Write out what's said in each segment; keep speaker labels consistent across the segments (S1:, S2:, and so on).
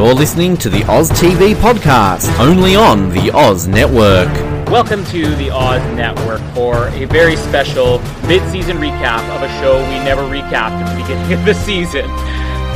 S1: You're listening to the Oz TV podcast, only on the Oz Network.
S2: Welcome to the Oz Network for a very special mid-season recap of a show we never recapped at the beginning of the season.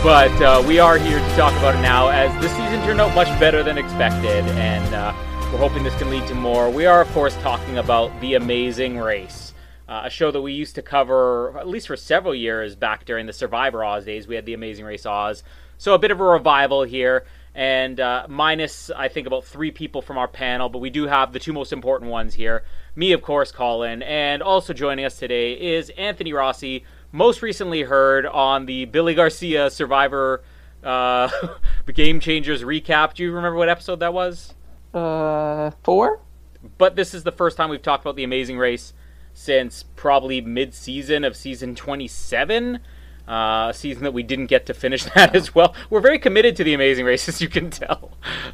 S2: But uh, we are here to talk about it now as the season turned out much better than expected, and uh, we're hoping this can lead to more. We are, of course, talking about The Amazing Race, uh, a show that we used to cover at least for several years back during the Survivor Oz days. We had The Amazing Race Oz. So a bit of a revival here, and uh, minus I think about three people from our panel, but we do have the two most important ones here. Me, of course, Colin, and also joining us today is Anthony Rossi, most recently heard on the Billy Garcia Survivor uh, Game Changers recap. Do you remember what episode that was?
S3: Uh, four.
S2: But this is the first time we've talked about the Amazing Race since probably mid-season of season 27 uh, season that we didn't get to finish that as well. We're very committed to the Amazing Race, as you can tell.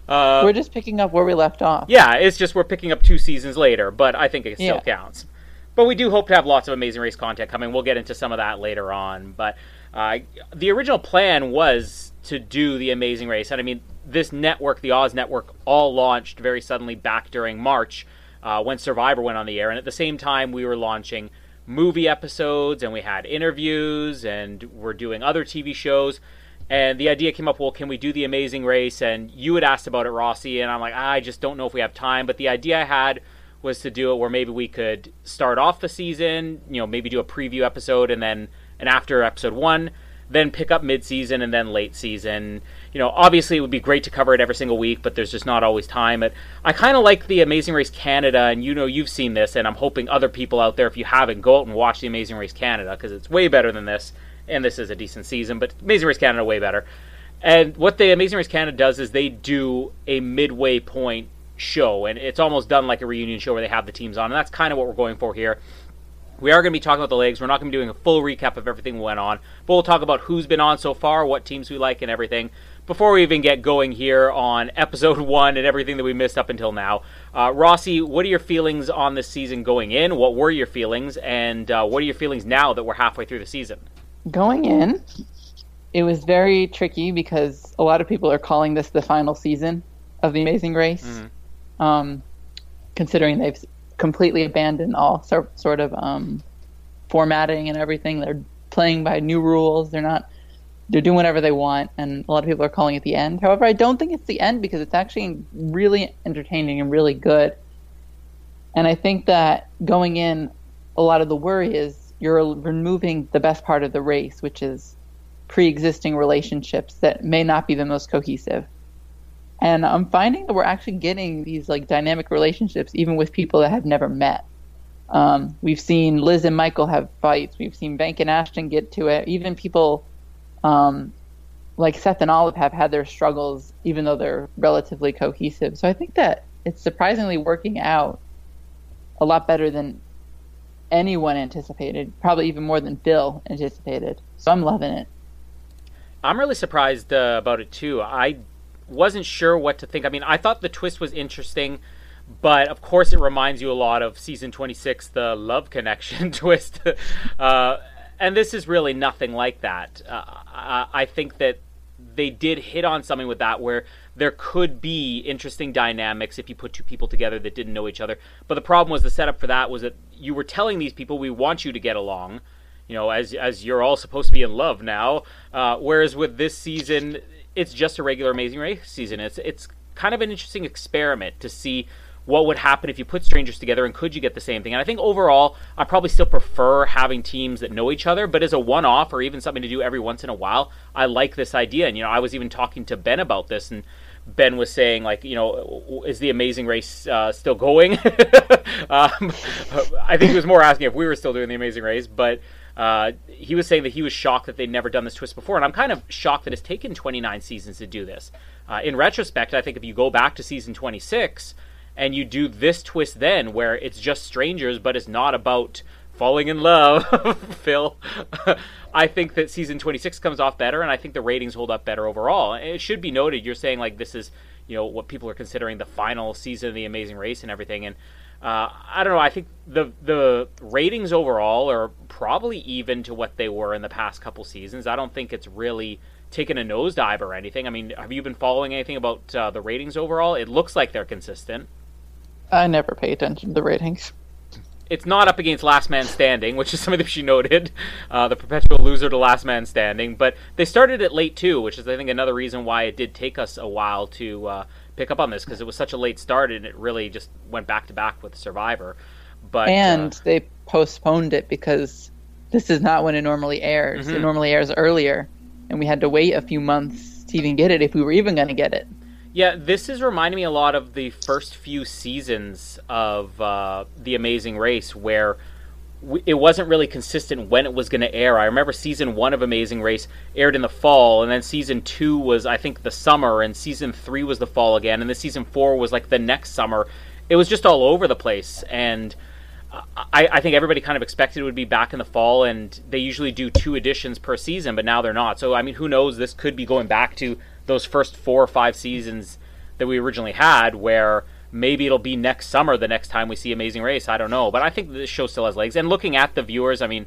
S2: Uh,
S3: we're just picking up where we left off.
S2: Yeah, it's just we're picking up two seasons later, but I think it still yeah. counts. But we do hope to have lots of Amazing Race content coming. We'll get into some of that later on. But uh, the original plan was to do the Amazing Race, and I mean, this network, the Oz Network, all launched very suddenly back during March uh, when Survivor went on the air, and at the same time we were launching movie episodes and we had interviews and we're doing other TV shows. And the idea came up, well, can we do the Amazing Race? And you had asked about it, Rossi, and I'm like, I just don't know if we have time. But the idea I had was to do it where maybe we could start off the season, you know, maybe do a preview episode and then and after episode one, then pick up mid-season and then late season. You know, obviously it would be great to cover it every single week, but there's just not always time. But I kind of like the Amazing Race Canada, and you know you've seen this, and I'm hoping other people out there, if you haven't, go out and watch the Amazing Race Canada because it's way better than this, and this is a decent season, but Amazing Race Canada way better. And what the Amazing Race Canada does is they do a midway point show, and it's almost done like a reunion show where they have the teams on, and that's kind of what we're going for here. We are going to be talking about the legs. We're not going to be doing a full recap of everything we went on, but we'll talk about who's been on so far, what teams we like, and everything. Before we even get going here on episode one and everything that we missed up until now, uh, Rossi, what are your feelings on this season going in? What were your feelings, and uh, what are your feelings now that we're halfway through the season?
S3: Going in, it was very tricky because a lot of people are calling this the final season of The Amazing Race, mm-hmm. um, considering they've completely abandoned all sort of um, formatting and everything. They're playing by new rules. They're not. They're doing whatever they want, and a lot of people are calling it the end. However, I don't think it's the end because it's actually really entertaining and really good. And I think that going in, a lot of the worry is you're removing the best part of the race, which is pre-existing relationships that may not be the most cohesive and I'm finding that we're actually getting these like dynamic relationships even with people that have never met. Um, we've seen Liz and Michael have fights. We've seen Vanck and Ashton get to it. Even people um, like Seth and Olive have had their struggles, even though they're relatively cohesive. So I think that it's surprisingly working out a lot better than anyone anticipated. Probably even more than Phil anticipated. So I'm loving it.
S2: I'm really surprised uh, about it too. I wasn't sure what to think. I mean, I thought the twist was interesting, but of course, it reminds you a lot of season 26, the love connection twist. uh, and this is really nothing like that. Uh, I, I think that they did hit on something with that where there could be interesting dynamics if you put two people together that didn't know each other. But the problem was the setup for that was that you were telling these people we want you to get along, you know, as as you're all supposed to be in love now. Uh, whereas with this season, it's just a regular Amazing Race season. It's it's kind of an interesting experiment to see what would happen if you put strangers together and could you get the same thing. And I think overall, I probably still prefer having teams that know each other, but as a one-off or even something to do every once in a while, I like this idea. And you know, I was even talking to Ben about this and. Ben was saying, like, you know, is the Amazing Race uh, still going? um, I think he was more asking if we were still doing the Amazing Race, but uh, he was saying that he was shocked that they'd never done this twist before, and I'm kind of shocked that it's taken 29 seasons to do this. Uh, in retrospect, I think if you go back to season 26 and you do this twist then, where it's just strangers, but it's not about falling in love, Phil, I think that season 26 comes off better, and I think the ratings hold up better overall. It should be noted, you're saying like this is, you know, what people are considering the final season of The Amazing Race and everything, and uh, I don't know. I think the the ratings overall are probably even to what they were in the past couple seasons. I don't think it's really taken a nosedive or anything. I mean, have you been following anything about uh, the ratings overall? It looks like they're consistent.
S3: I never pay attention to the ratings.
S2: It's not up against Last Man Standing, which is something that she noted, uh, the perpetual loser to Last Man Standing. But they started it late too, which is I think another reason why it did take us a while to uh, pick up on this because it was such a late start and it really just went back to back with Survivor. But
S3: and
S2: uh,
S3: they postponed it because this is not when it normally airs.
S2: Mm-hmm.
S3: It normally airs earlier, and we had to wait a few months to even get it if we were even going to get it.
S2: Yeah, this is reminding me a lot of the first few seasons of uh, The Amazing Race, where w- it wasn't really consistent when it was going to air. I remember season one of Amazing Race aired in the fall, and then season two was, I think, the summer, and season three was the fall again, and then season four was like the next summer. It was just all over the place, and I, I, think everybody kind of expected it would be back in the fall, and they usually do two editions per season, but now they're not. So, I mean, who knows? This could be going back to those first four or five seasons that we originally had, where maybe it'll be next summer the next time we see Amazing Race. I don't know, but I think this show still has legs. And looking at the viewers, I mean,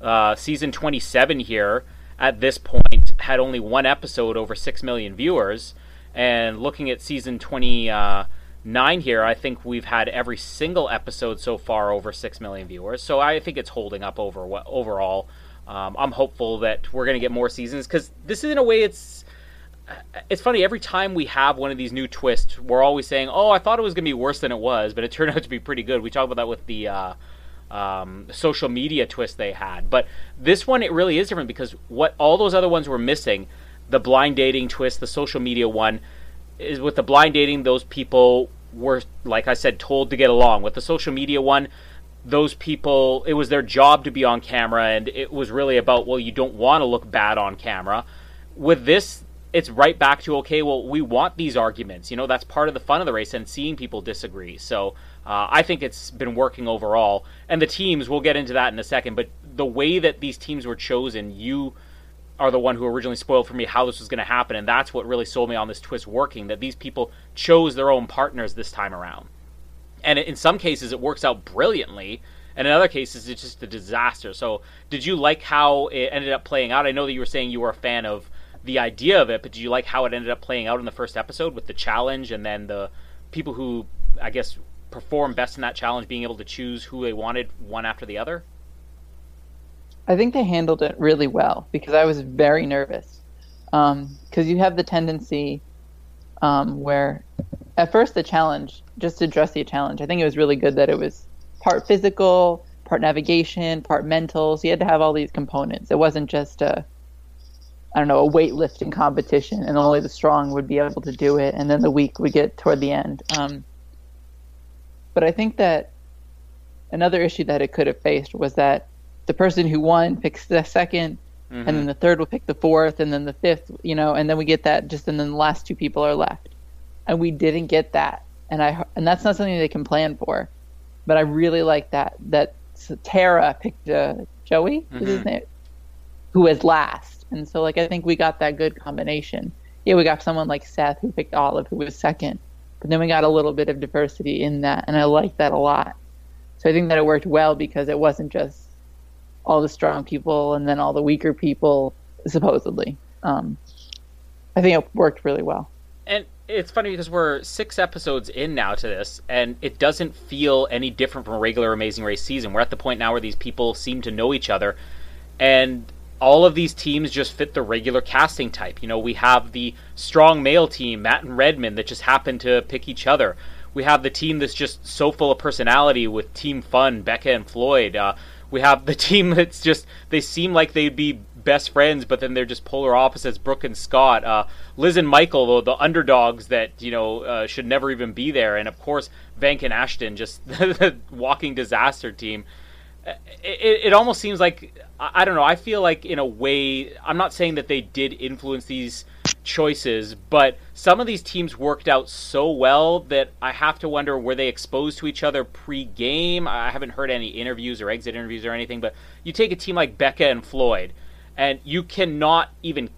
S2: uh, season 27 here at this point had only one episode over six million viewers, and looking at season 29 uh, here, I think we've had every single episode so far over six million viewers. So I think it's holding up over overall. Um, I'm hopeful that we're going to get more seasons because this is in a way it's it's funny every time we have one of these new twists we're always saying oh i thought it was going to be worse than it was but it turned out to be pretty good. We talked about that with the uh, um, social media twist they had. But this one it really is different because what all those other ones were missing the blind dating twist the social media one is with the blind dating those people were like i said told to get along. With the social media one those people it was their job to be on camera and it was really about well you don't want to look bad on camera. With this it's right back to okay well we want these arguments. You know that's part of the fun of the race and seeing people disagree. So uh, i think it's been working overall. And the teams we'll get into that in a second but the way that these teams were chosen you are the one who originally spoiled for me how this was going to happen and that's what really sold me on this twist working that these people chose their own partners this time around. And in some cases it works out brilliantly and in other cases it's just a disaster. So did you like how it ended up playing out? I know that you were saying you were a fan of the idea of it, but do you like how it ended up playing out in the first episode with the challenge and then the people who I guess perform best in that challenge being able to choose who they wanted one after the other?
S3: I think they handled it really well because I was very nervous. Because um, you have the tendency um, where, at first, the challenge, just to address the challenge, I think it was really good that it was part physical, part navigation, part mental. So you had to have all these components. It wasn't just a I don't know, a weightlifting competition, and only the strong would be able to do it, and then the weak would get toward the end. Um, but I think that another issue that it could have faced was that the person who won picks the 2nd mm-hmm. and then the third will pick the fourth, and then the fifth, you know, and then we get that just, and then the last two people are left, and we didn't get that, and I, and that's not something they can plan for, but I really like that that Tara picked uh, Joey, mm-hmm. is his name, who was last and so, like, I think we got that good combination. Yeah, we got someone like Seth who picked Olive, who was second, but then we got a little bit of diversity in that, and I like that a lot. So I think that it worked well because it wasn't just all the strong people and then all the weaker people, supposedly. Um, I think it worked really well.
S2: And it's funny because we're six episodes in now to this, and it doesn't feel any different from a regular Amazing Race season. We're at the point now where these people seem to know each other, and all of these teams just fit the regular casting type. You know, we have the strong male team, Matt and Redmond, that just happen to pick each other. We have the team that's just so full of personality with Team Fun, Becca and Floyd. Uh, we have the team that's just, they seem like they'd be best friends, but then they're just polar opposites, Brooke and Scott. Uh, Liz and Michael, though, the underdogs that, you know, uh, should never even be there. And of course, Vank and Ashton, just the walking disaster team. It, it, it almost seems like I, don't know. I feel like in a way, I'm not saying that they did influence these choices, but some of these teams worked out so well that I have to wonder were they exposed to each other pre-game? I haven't heard any interviews or exit interviews or anything, but you take a team like Becca and Floyd, and you cannot even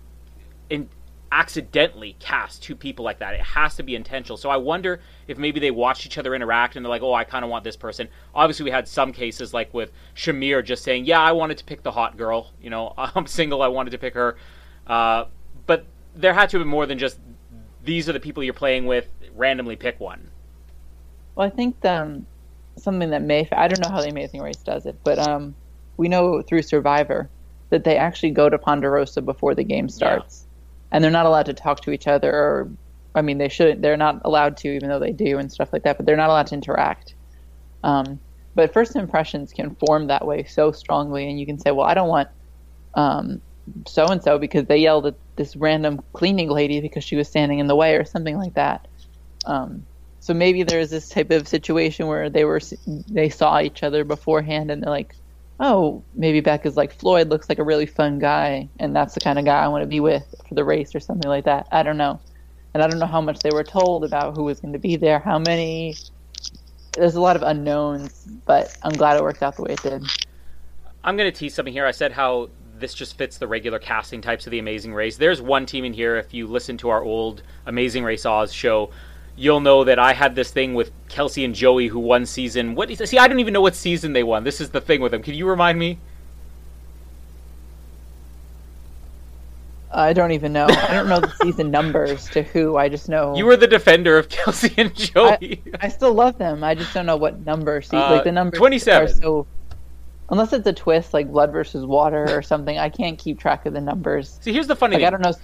S2: in accidentally cast two people like that. It has to be intentional. So I wonder if maybe they watched each other interact and they're like, oh, I kind of want this person. Obviously, we had some cases like with Shamir just saying, yeah, I wanted to pick the hot girl. You know, I'm single, I wanted to pick her. Uh, but there had to have been more than just these are the people you're playing with, randomly pick one.
S3: Well, I think um, something that may, I don't know how the Amazing Race does it, but um, we know through Survivor that they actually go to Ponderosa before the game starts. Yeah and they're not allowed to talk to each other or I mean they shouldn't they're not allowed to even though they do and stuff like that but they're not allowed to interact. Um, but first impressions can form that way so strongly and you can say well I don't want so and so because they yelled at this random cleaning lady because she was standing in the way or something like that. Um, so maybe there's this type of situation where they were they saw each other beforehand and they're like oh, maybe Beck is like Floyd looks like a really fun guy, and that's the kind of guy I want to be with for the race or something like that. I don't know, and I don't know how much they were told about who was going to be there, how many. There's a lot of unknowns, but I'm glad it worked out the way it did.
S2: I'm going to tease something here. I said how this just fits the regular casting types of the Amazing Race. There's one team in here. If you listen to our old Amazing Race Oz show, you'll know that I had this thing with Kelsey and Joey who won season. What see? I don't even know what season they won. This is the thing with them. Can you remind me?
S3: I don't even know. I don't know the season numbers to who. I just know
S2: you were the defender of Kelsey and Joey.
S3: I, I still love them. I just don't know what number. See, uh, like the number
S2: twenty-seven. Are so
S3: unless it's a twist like blood versus water or something, I can't keep track of the numbers.
S2: See, here's the funny
S3: like,
S2: thing.
S3: I don't know.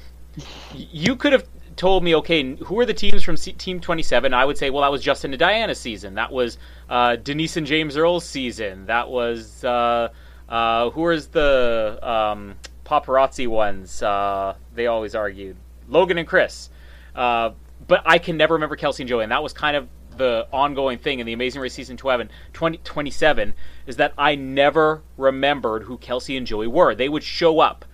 S2: You could have told me, okay, who are the teams from C- Team 27? I would say, well, that was Justin and Diana's season. That was uh, Denise and James Earl's season. That was uh, uh, who was the um, paparazzi ones? Uh, they always argued Logan and Chris. Uh, but I can never remember Kelsey and Joey, and that was kind of the ongoing thing in the Amazing Race season 20, 20, 27 is that I never remembered who Kelsey and Joey were. They would show up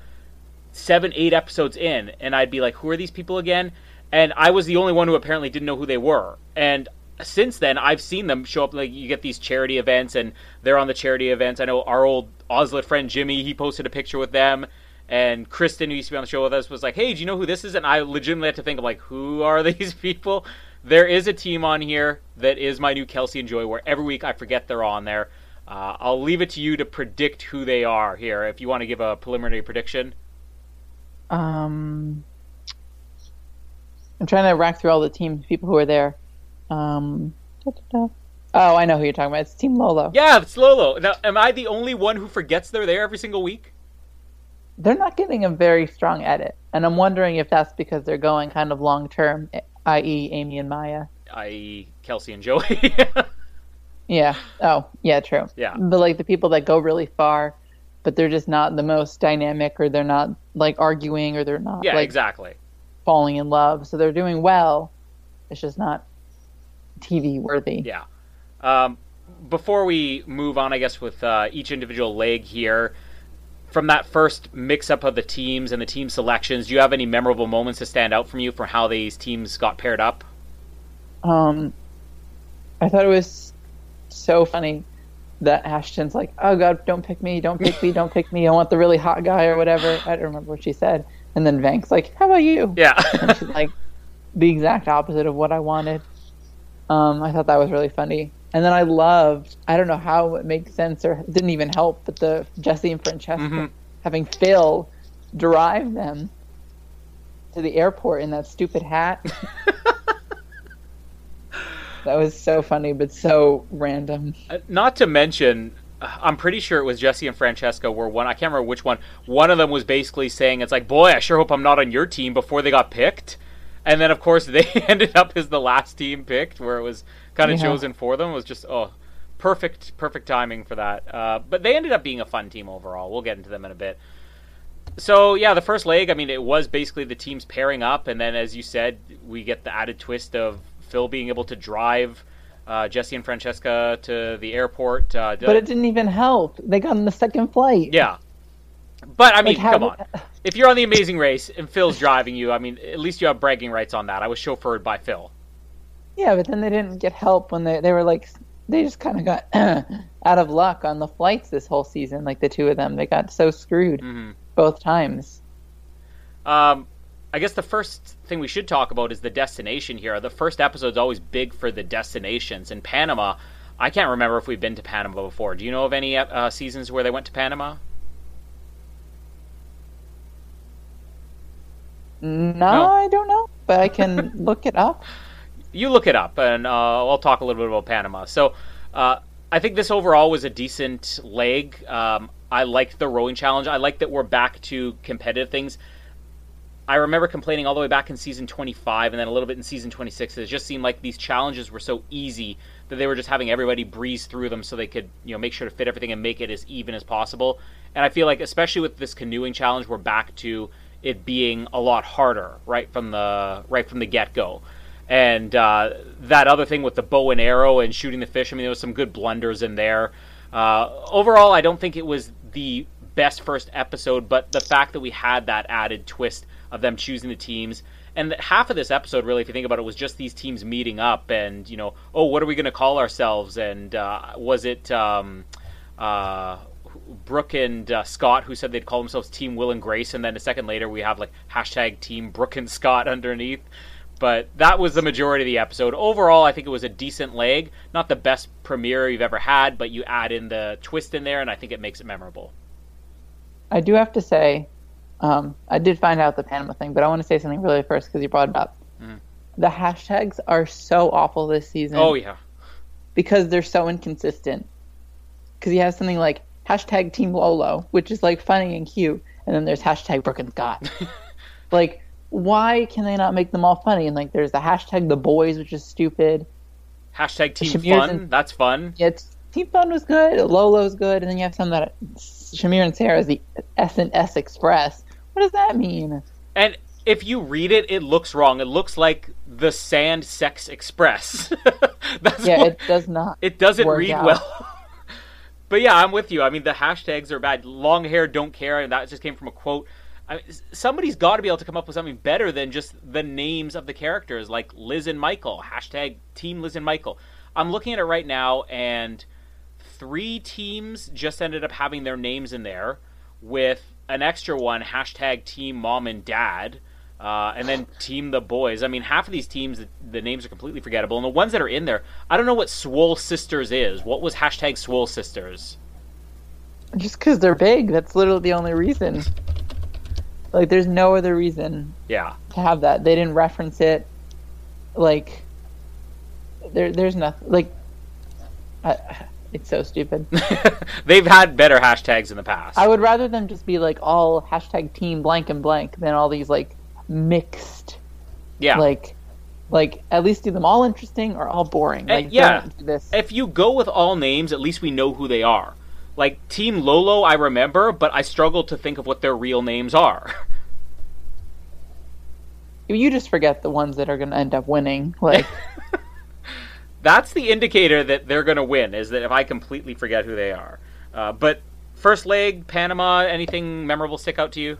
S2: seven, eight episodes in, and I'd be like, "Who are these people again?" And I was the only one who apparently didn't know who they were. And since then, I've seen them show up. Like you get these charity events, and they're on the charity events. I know our old Ozlet friend Jimmy, he posted a picture with them. And Kristen, who used to be on the show with us, was like, "Hey, do you know who this is?" And I legitimately had to think, "I'm like, who are these people?" There is a team on here that is my new Kelsey and Joey, where every week I forget they're on there. Uh, I'll leave it to you to predict who they are here. If you want to give a preliminary prediction.
S3: Um, I'm trying to rack through all the teams, people who are there. Um, oh, I know who you're talking about. It's Team Lolo.
S2: Yeah, it's Lolo. Now, am I the only one who forgets they're there every single week?
S3: They're not getting a very strong edit, and I'm wondering if that's because they're going kind of long term, i.e., Amy and Maya,
S2: i.e., Kelsey and Joey.
S3: yeah. Oh, yeah, true.
S2: Yeah.
S3: But like the people that go really far but they're just not the most dynamic or they're not like arguing or they're not
S2: yeah
S3: like,
S2: exactly.
S3: falling in love. So they're doing well. It's just not tv worthy.
S2: Yeah. Um, before we move on i guess with uh, each individual leg here from that first mix up of the teams and the team selections do you have any memorable moments to stand out from you for how these teams got paired up?
S3: Um i thought it was so funny that Ashton's like, "Oh God, don't pick me, don't pick me, don't pick me. I want the really hot guy or whatever." I don't remember what she said. And then Vank's like, "How about you?"
S2: Yeah,
S3: and she's like, the exact opposite of what I wanted. Um, I thought that was really funny. And then I loved, I don't know how it makes sense or didn't even help, but the Jesse and Francesca mm-hmm. having Phil drive them to the airport in that stupid hat. That was so funny, but so random.
S2: Uh, not to mention, uh, I'm pretty sure it was Jesse and Francesca were one. I can't remember which one. One of them was basically saying, "It's like, boy, I sure hope I'm not on your team." Before they got picked, and then of course they ended up as the last team picked, where it was kind of yeah. chosen for them. It was just oh, perfect, perfect timing for that. Uh, but they ended up being a fun team overall. We'll get into them in a bit. So yeah, the first leg, I mean, it was basically the teams pairing up, and then as you said, we get the added twist of Phil being able to drive uh, Jesse and Francesca to the airport. Uh,
S3: but it didn't even help. They got on the second flight.
S2: Yeah. But I mean, like, come on. If you're on the Amazing Race and Phil's driving you, I mean, at least you have bragging rights on that. I was chauffeured by Phil.
S3: Yeah, but then they didn't get help when they they were like they just kind of got out of luck on the flights this whole season. Like the two of them, they got so screwed mm-hmm. both times.
S2: Um, I guess the first thing we should talk about is the destination here. The first episode's always big for the destinations. In Panama, I can't remember if we've been to Panama before. Do you know of any uh, seasons where they went to Panama?
S3: No, no, I don't know, but I can look it up.
S2: You look it up, and uh, I'll talk a little bit about Panama. So, uh, I think this overall was a decent leg. Um, I liked the rowing challenge. I like that we're back to competitive things. I remember complaining all the way back in season 25 and then a little bit in season 26. It just seemed like these challenges were so easy that they were just having everybody breeze through them so they could, you know, make sure to fit everything and make it as even as possible. And I feel like, especially with this canoeing challenge, we're back to it being a lot harder right from the right from the get go. And uh, that other thing with the bow and arrow and shooting the fish. I mean, there was some good blunders in there. Uh, overall, I don't think it was the best first episode, but the fact that we had that added twist of them choosing the teams. And half of this episode, really, if you think about it, was just these teams meeting up and, you know, oh, what are we going to call ourselves? And uh, was it um, uh, Brooke and uh, Scott who said they'd call themselves Team Will and Grace? And then a second later, we have like hashtag Team Brooke and Scott underneath. But that was the majority of the episode. Overall, I think it was a decent leg. Not the best premiere you've ever had, but you add in the twist in there, and I think it makes it memorable.
S3: I do have to say, um, I did find out the Panama thing, but I want to say something really first because you brought it up. Mm. The hashtags are so awful this season.
S2: Oh yeah,
S3: because they're so inconsistent. Because you have something like hashtag Team Lolo, which is like funny and cute, and then there's hashtag Brooke and Scott. like, why can they not make them all funny? And like, there's the hashtag The Boys, which is stupid.
S2: Hashtag Team Shamir's Fun. And, that's fun.
S3: Yeah, Team Fun was good. Lolo's good, and then you have some that Shamir and Sarah is the S and S Express what does that mean?
S2: And if you read it, it looks wrong. It looks like the Sand Sex Express.
S3: Yeah, what, it does not.
S2: It doesn't read out. well. but yeah, I'm with you. I mean, the hashtags are bad. Long hair, don't care, and that just came from a quote. I mean, somebody's got to be able to come up with something better than just the names of the characters, like Liz and Michael. Hashtag Team Liz and Michael. I'm looking at it right now, and three teams just ended up having their names in there, with an extra one hashtag team mom and dad uh, and then team the boys. I mean half of these teams the, the, names are completely forgettable and the ones that are in there i don't know what swole sisters is. What was hashtag swole sisters?
S3: Just because they're big that's literally the only reason. Like there's no other reason
S2: yeah.
S3: to have that. They didn't reference it. Like there there's nothing like I, it's so stupid.
S2: They've had better hashtags in the past.
S3: I would rather them just be like all hashtag team blank and blank than all these like mixed.
S2: Yeah.
S3: Like, like at least do them all interesting or all boring.
S2: Eh, like, yeah. If you go with all names, at least we know who they are. Like Team Lolo, I remember, but I struggle to think of what their real names are.
S3: You just forget the ones that are going to end up winning. Like.
S2: that's the indicator that they're going to win. Is that if I completely forget who they are. Uh, but first leg, Panama. Anything memorable stick out to you?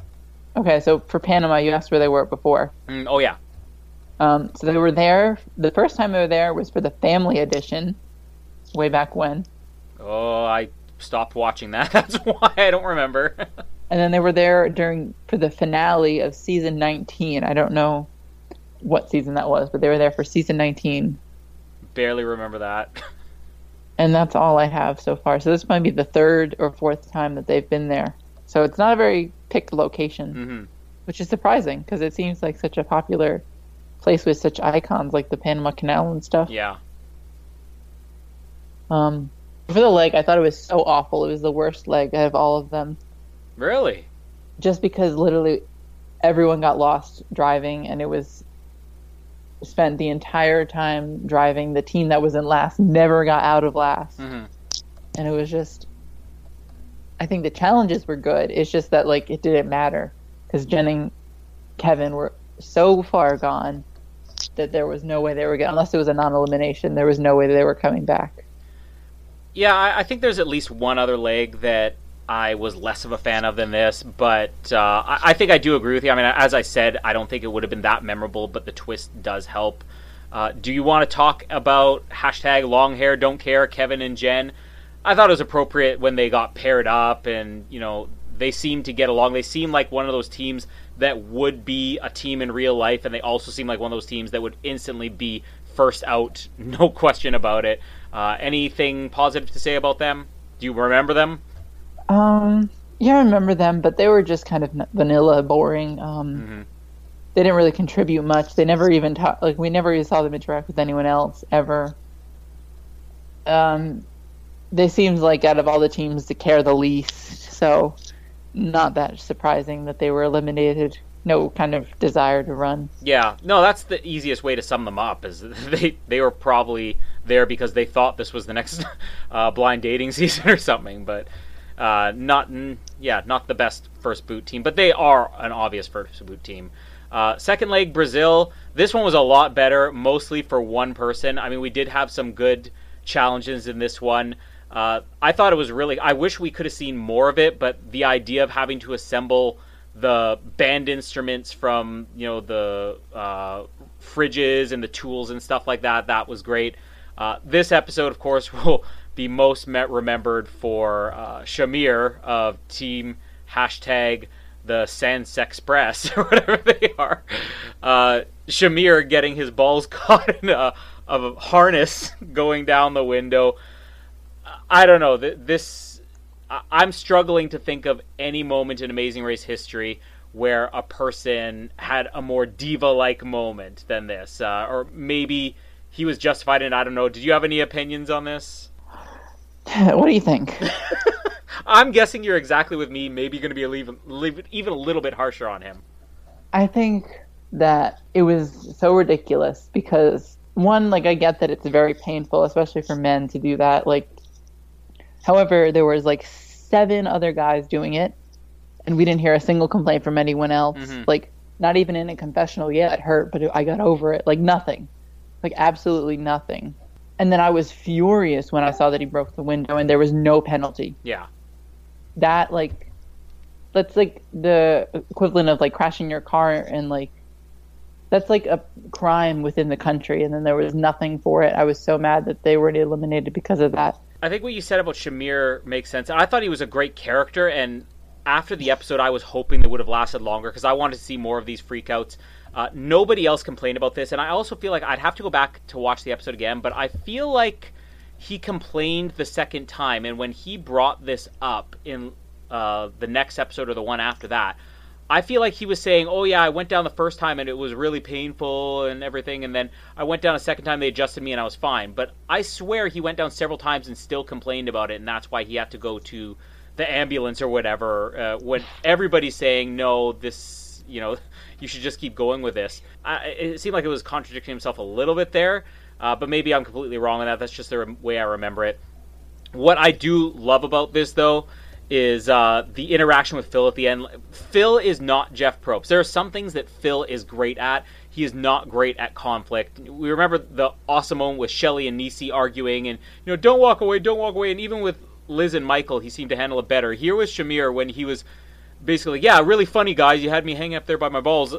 S3: Okay, so for Panama, you asked where they were before.
S2: Mm, oh yeah.
S3: Um, so they were there. The first time they were there was for the family edition, way back when.
S2: Oh, I stopped watching that. That's why I don't remember.
S3: and then they were there during for the finale of season 19. I don't know what season that was, but they were there for season 19
S2: barely remember that.
S3: and that's all I have so far. So this might be the third or fourth time that they've been there. So it's not a very picked location,
S2: mm-hmm.
S3: which is surprising because it seems like such a popular place with such icons like the Panama Canal and stuff.
S2: Yeah.
S3: Um, for the leg, I thought it was so awful. It was the worst leg of all of them.
S2: Really?
S3: Just because literally everyone got lost driving, and it was spent the entire time driving. The team that was in last never got out of last.
S2: Mm-hmm.
S3: And it was just, I think the challenges were good. It's just that, like, it didn't matter because Jen and Kevin were so far gone that there was no way they were going unless it was a non elimination, there was no way they were coming back.
S2: Yeah, I, I think there's at least one other leg that I was less of a fan of than this, but uh, I, I, think I do agree with you. I mean, as I said, I don't think it would have been that memorable, but the twist does help. Uh, do you want to talk about hashtag long hair don't care Kevin and Jen? I thought it was appropriate when they got paired up, and you know they seem to get along. They seem like one of those teams that would be a team in real life, and they also seem like one of those teams that would instantly be first out, no question about it. Uh, anything positive to say about them? Do you remember them?
S3: Um, yeah, I remember them, but they were just kind of vanilla, boring. Um, mm-hmm. They didn't really contribute much. They never even talked. Like we never even saw them interact with anyone else ever. Um, they seemed like out of all the teams to care the least. So, not that surprising that they were eliminated. No kind of desire to run.
S2: Yeah, no, that's the easiest way to sum them up. Is they they were probably there because they thought this was the next uh, blind dating season or something, but uh, not yeah, not the best first boot team, but they are an obvious first boot team. Uh, second leg Brazil. This one was a lot better, mostly for one person. I mean, we did have some good challenges in this one. Uh, I thought it was really. I wish we could have seen more of it, but the idea of having to assemble the band instruments from you know the uh, fridges and the tools and stuff like that that was great. Uh, this episode, of course, will be most met remembered for uh, Shamir of Team Hashtag the Sans Express or whatever they are. Uh, Shamir getting his balls caught in a, a harness going down the window. I don't know. This I'm struggling to think of any moment in Amazing Race history where a person had a more diva-like moment than this, uh, or maybe he was justified in. I don't know. Did you have any opinions on this?
S3: What do you think?
S2: I'm guessing you're exactly with me. Maybe going to be a even, even a little bit harsher on him.
S3: I think that it was so ridiculous because one, like I get that it's very painful, especially for men to do that. Like However, there was like seven other guys doing it, and we didn't hear a single complaint from anyone else. Mm-hmm. Like not even in a confessional. yet. it hurt, but I got over it. Like nothing, like absolutely nothing. And then I was furious when I saw that he broke the window and there was no penalty.
S2: Yeah.
S3: That like that's like the equivalent of like crashing your car and like that's like a crime within the country and then there was nothing for it. I was so mad that they were eliminated because of that.
S2: I think what you said about Shamir makes sense. I thought he was a great character, and after the episode, I was hoping they would have lasted longer because I wanted to see more of these freakouts. Uh, nobody else complained about this, and I also feel like I'd have to go back to watch the episode again, but I feel like he complained the second time, and when he brought this up in uh, the next episode or the one after that, I feel like he was saying, "Oh yeah, I went down the first time and it was really painful and everything, and then I went down a second time. They adjusted me and I was fine." But I swear he went down several times and still complained about it, and that's why he had to go to the ambulance or whatever. Uh, when everybody's saying, "No, this, you know, you should just keep going with this," I, it seemed like it was contradicting himself a little bit there. Uh, but maybe I'm completely wrong on that. That's just the way I remember it. What I do love about this, though, is uh, the interaction with Phil at the end. Phil is not Jeff Probst. There are some things that Phil is great at. He is not great at conflict. We remember the awesome moment with Shelly and Nisi arguing, and you know, don't walk away, don't walk away. And even with Liz and Michael, he seemed to handle it better. Here was Shamir when he was basically, yeah, really funny guys. You had me hanging up there by my balls.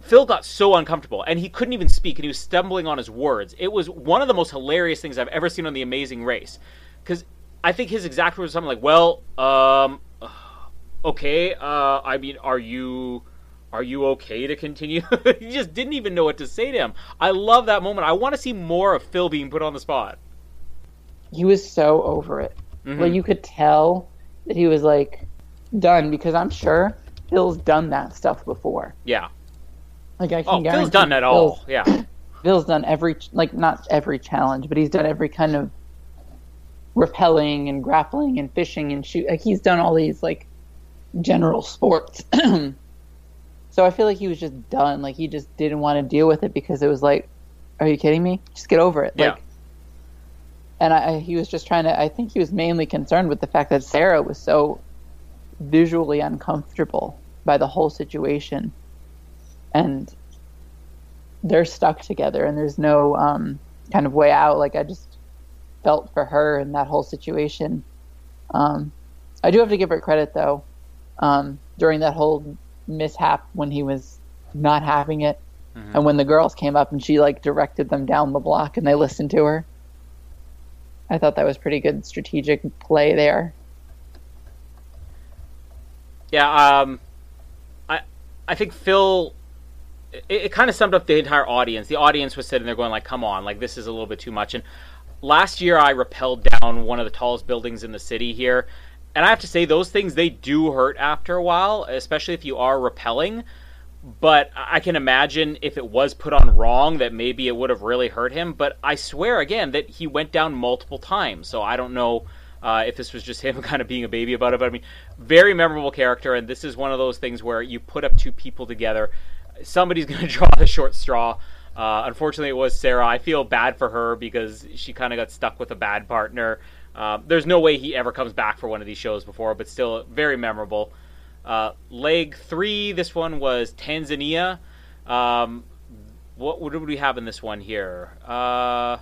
S2: Phil got so uncomfortable, and he couldn't even speak, and he was stumbling on his words. It was one of the most hilarious things I've ever seen on The Amazing Race, because I think his exact words were something like, "Well, um, okay, uh, I mean, are you?" Are you okay to continue? he just didn't even know what to say to him. I love that moment. I want to see more of Phil being put on the spot.
S3: He was so over it. Mm-hmm. Well, you could tell that he was like done because I'm sure Phil's done that stuff before.
S2: Yeah.
S3: Like I can oh,
S2: Phil's done it all. Yeah.
S3: Phil's done every like not every challenge, but he's done every kind of rappelling and grappling and fishing and shoot. Like he's done all these like general sports. so I feel like he was just done. Like he just didn't want to deal with it because it was like, are you kidding me? Just get over it.
S2: Yeah.
S3: Like, and I, he was just trying to. I think he was mainly concerned with the fact that Sarah was so visually uncomfortable by the whole situation, and they're stuck together, and there's no um, kind of way out. Like I just felt for her in that whole situation. Um, I do have to give her credit though. Um, during that whole mishap when he was not having it, mm-hmm. and when the girls came up and she like directed them down the block and they listened to her. I thought that was pretty good strategic play there.
S2: Yeah, um, I I think Phil. It, it kind of summed up the entire audience. The audience was sitting there going like, "Come on, like this is a little bit too much." And last year, I rappelled down one of the tallest buildings in the city here, and I have to say those things they do hurt after a while, especially if you are rappelling. But I can imagine if it was put on wrong that maybe it would have really hurt him. But I swear again that he went down multiple times, so I don't know uh, if this was just him kind of being a baby about it. But I mean, very memorable character, and this is one of those things where you put up two people together, somebody's going to draw the short straw. Uh, unfortunately, it was Sarah. I feel bad for her because she kind of got stuck with a bad partner. Uh, there's no way he ever comes back for one of these shows before, but still very memorable. Uh, leg three, this one was Tanzania. Um, what, what we have in this one here? Uh,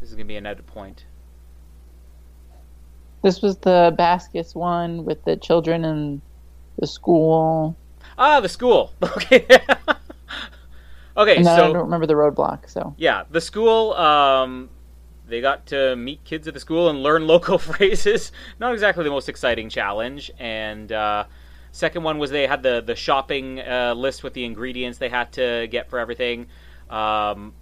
S2: this is going to be an edit point.
S3: This was the baskets one with the children and the school.
S2: Ah, the school. Okay. okay, so
S3: I don't remember the roadblock. So
S2: yeah, the school. Um, they got to meet kids at the school and learn local phrases. Not exactly the most exciting challenge. And uh, second one was they had the the shopping uh, list with the ingredients they had to get for everything. Um,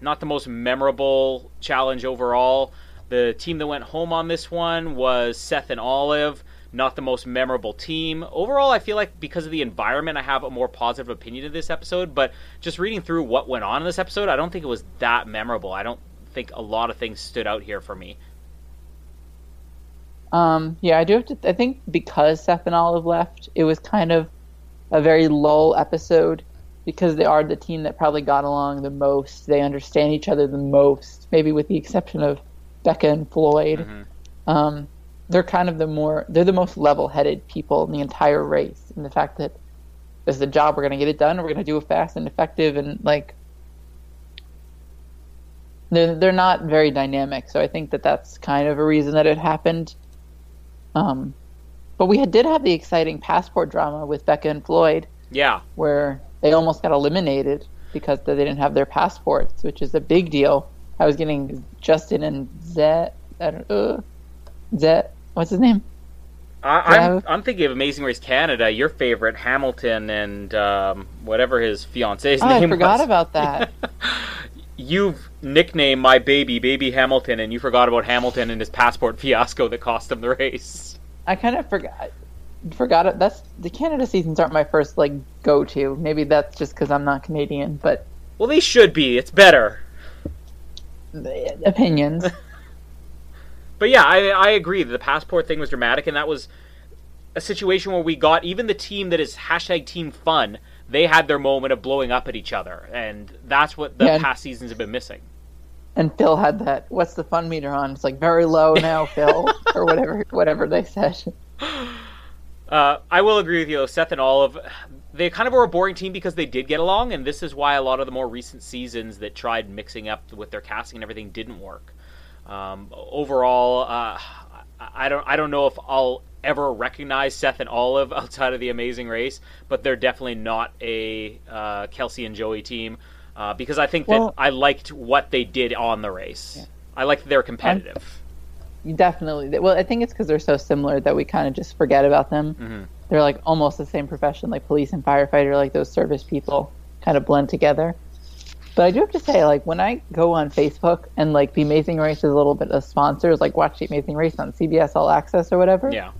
S2: not the most memorable challenge overall. The team that went home on this one was Seth and Olive. Not the most memorable team. Overall, I feel like because of the environment, I have a more positive opinion of this episode. But just reading through what went on in this episode, I don't think it was that memorable. I don't think a lot of things stood out here for me.
S3: Um, yeah, I do have to. I think because Seth and Olive left, it was kind of a very lull episode because they are the team that probably got along the most. They understand each other the most, maybe with the exception of Becca and Floyd. Mm-hmm. Um, they're kind of the more they're the most level-headed people in the entire race, and the fact that this is a job, we're going to get it done, we're going to do it fast and effective, and like they're they're not very dynamic. So I think that that's kind of a reason that it happened. Um, but we had, did have the exciting passport drama with Becca and Floyd.
S2: Yeah,
S3: where they almost got eliminated because they didn't have their passports, which is a big deal. I was getting Justin and Zet. I don't uh, Zet. What's his name?
S2: I, am I'm, I'm thinking of Amazing Race Canada. Your favorite Hamilton and um, whatever his fiance's
S3: oh,
S2: name.
S3: I forgot
S2: was.
S3: about that.
S2: You've nicknamed my baby Baby Hamilton, and you forgot about Hamilton and his passport fiasco that cost him the race.
S3: I kind of forgot. Forgot it. That's the Canada seasons aren't my first like go to. Maybe that's just because I'm not Canadian, but
S2: well, they should be. It's better
S3: opinions.
S2: but yeah, I, I agree. The passport thing was dramatic, and that was a situation where we got even the team that is hashtag team fun. They had their moment of blowing up at each other, and that's what the yeah, past seasons have been missing.
S3: And Phil had that. What's the fun meter on? It's like very low now, Phil, or whatever, whatever they said.
S2: Uh, I will agree with you. Though. Seth and Olive, they kind of were a boring team because they did get along, and this is why a lot of the more recent seasons that tried mixing up with their casting and everything didn't work. Um, overall, uh, I don't I don't know if I'll ever recognize Seth and Olive outside of the Amazing Race, but they're definitely not a uh, Kelsey and Joey team uh, because I think well, that I liked what they did on the race. Yeah. I liked they're competitive.
S3: I'm, definitely. Well, I think it's because they're so similar that we kind of just forget about them. Mm-hmm they're like almost the same profession, like police and firefighter, like those service people kind of blend together. But I do have to say, like when I go on Facebook and like the Amazing Race is a little bit of sponsors, like watch the Amazing Race on CBS All Access or whatever.
S2: Yeah.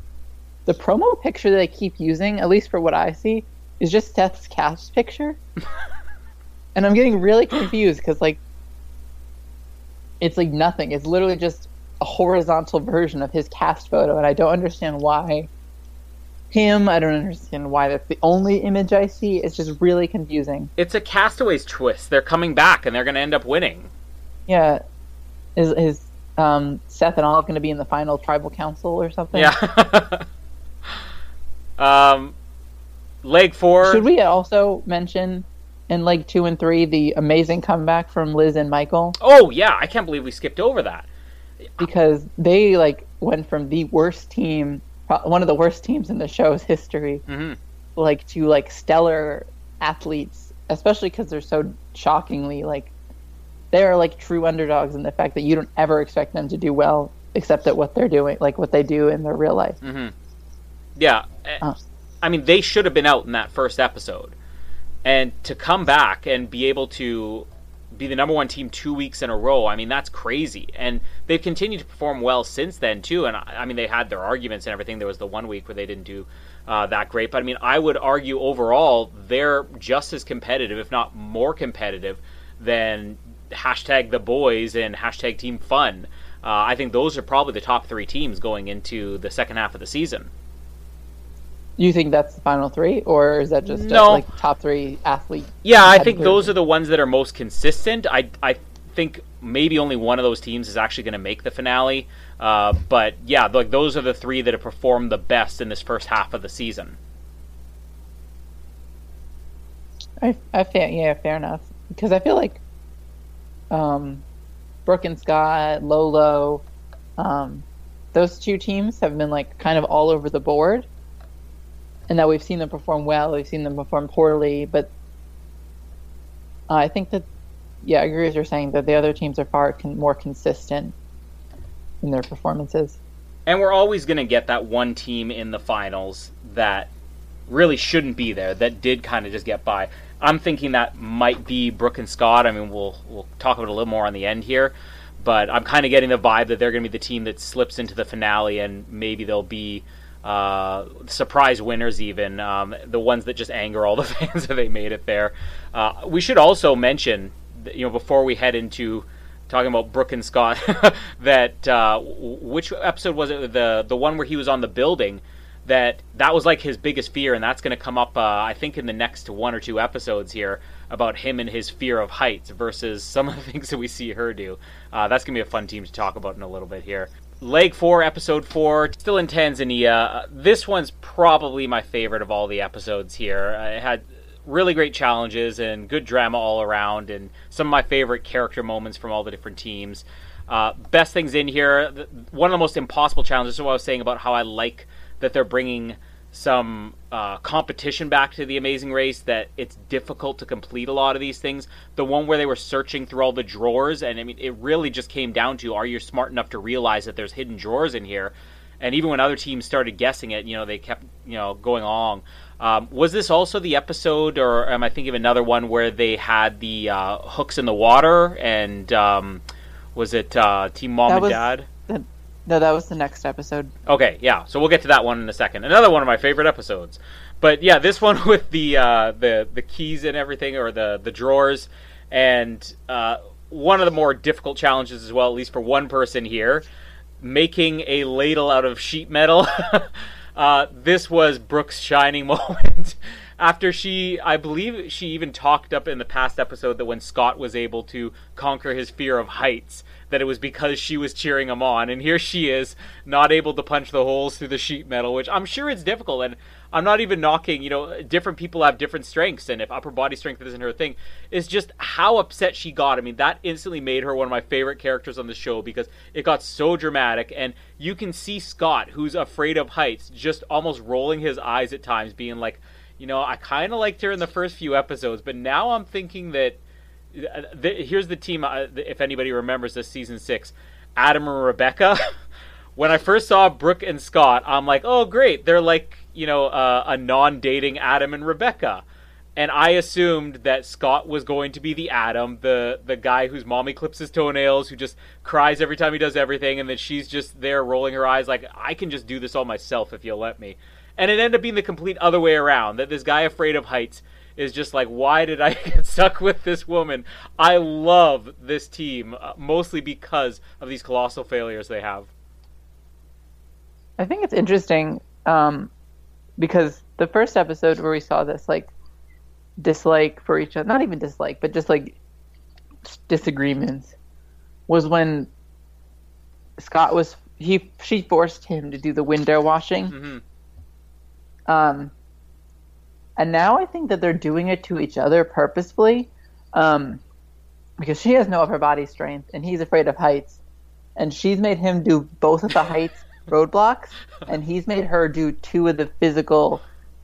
S3: The promo picture that I keep using, at least for what I see, is just Seth's cast picture. and I'm getting really confused because like it's like nothing. It's literally just a horizontal version of his cast photo, and I don't understand why him. I don't understand why that's the only image I see. It's just really confusing.
S2: It's a Castaways twist. They're coming back and they're going to end up winning.
S3: Yeah. Is is um, Seth and Olive going to be in the final tribal council or something?
S2: Yeah. um, leg four.
S3: Should we also mention in leg two and three the amazing comeback from Liz and Michael?
S2: Oh yeah, I can't believe we skipped over that.
S3: Because they like went from the worst team one of the worst teams in the show's history, mm-hmm. like to like stellar athletes, especially because they're so shockingly like they are like true underdogs in the fact that you don't ever expect them to do well except at what they're doing, like what they do in their real life.
S2: Mm-hmm. Yeah. Uh. I mean, they should have been out in that first episode. And to come back and be able to be the number one team two weeks in a row, I mean, that's crazy. And they've continued to perform well since then, too. And I mean, they had their arguments and everything. There was the one week where they didn't do uh, that great. But I mean, I would argue overall, they're just as competitive, if not more competitive, than hashtag the boys and hashtag team fun. Uh, I think those are probably the top three teams going into the second half of the season.
S3: You think that's the final three, or is that just no. a, like top three athlete?
S2: Yeah, I think those are the ones that are most consistent. I I think maybe only one of those teams is actually going to make the finale. Uh, but yeah, like those are the three that have performed the best in this first half of the season.
S3: I, I feel yeah, fair enough. Because I feel like, um, Brooke and Scott, Lolo, um, those two teams have been like kind of all over the board and that we've seen them perform well, we've seen them perform poorly, but I think that, yeah, I agree with you saying that the other teams are far con- more consistent in their performances.
S2: And we're always going to get that one team in the finals that really shouldn't be there, that did kind of just get by. I'm thinking that might be Brooke and Scott. I mean, we'll we'll talk about it a little more on the end here, but I'm kind of getting the vibe that they're going to be the team that slips into the finale, and maybe they'll be uh, surprise winners, even um, the ones that just anger all the fans that they made it there. Uh, we should also mention, you know, before we head into talking about Brooke and Scott, that uh, which episode was it? The the one where he was on the building. That that was like his biggest fear, and that's going to come up, uh, I think, in the next one or two episodes here about him and his fear of heights versus some of the things that we see her do. Uh, that's going to be a fun team to talk about in a little bit here. Leg 4, Episode 4, still in Tanzania. This one's probably my favorite of all the episodes here. It had really great challenges and good drama all around, and some of my favorite character moments from all the different teams. Uh, best things in here, one of the most impossible challenges is what I was saying about how I like that they're bringing some uh, competition back to the Amazing Race that it's difficult to complete a lot of these things. The one where they were searching through all the drawers, and I mean, it really just came down to are you smart enough to realize that there's hidden drawers in here? And even when other teams started guessing it, you know, they kept you know going along. Um, was this also the episode, or am I thinking of another one where they had the uh, hooks in the water? And um, was it uh, Team Mom that and
S3: was,
S2: Dad?
S3: No, that was the next episode.
S2: Okay, yeah. So we'll get to that one in a second. Another one of my favorite episodes. But yeah, this one with the uh, the the keys and everything, or the the drawers, and uh, one of the more difficult challenges as well, at least for one person here, making a ladle out of sheet metal. uh, this was Brooke's shining moment. After she, I believe she even talked up in the past episode that when Scott was able to conquer his fear of heights, that it was because she was cheering him on. And here she is, not able to punch the holes through the sheet metal, which I'm sure it's difficult. And I'm not even knocking, you know, different people have different strengths. And if upper body strength isn't her thing, it's just how upset she got. I mean, that instantly made her one of my favorite characters on the show because it got so dramatic. And you can see Scott, who's afraid of heights, just almost rolling his eyes at times, being like, you know, I kind of liked her in the first few episodes, but now I'm thinking that here's the team. Uh, if anybody remembers this season six, Adam and Rebecca. when I first saw Brooke and Scott, I'm like, oh great, they're like you know uh, a non-dating Adam and Rebecca, and I assumed that Scott was going to be the Adam, the the guy whose mommy clips his toenails, who just cries every time he does everything, and that she's just there rolling her eyes like I can just do this all myself if you'll let me. And it ended up being the complete other way around. That this guy afraid of heights is just like, why did I get stuck with this woman? I love this team uh, mostly because of these colossal failures they have.
S3: I think it's interesting um, because the first episode where we saw this like dislike for each other, not even dislike, but just like disagreements, was when Scott was he she forced him to do the window washing. Mm-hmm. Um, and now I think that they're doing it to each other purposefully, um, because she has no upper body strength and he's afraid of heights, and she's made him do both of the heights roadblocks, and he's made her do two of the physical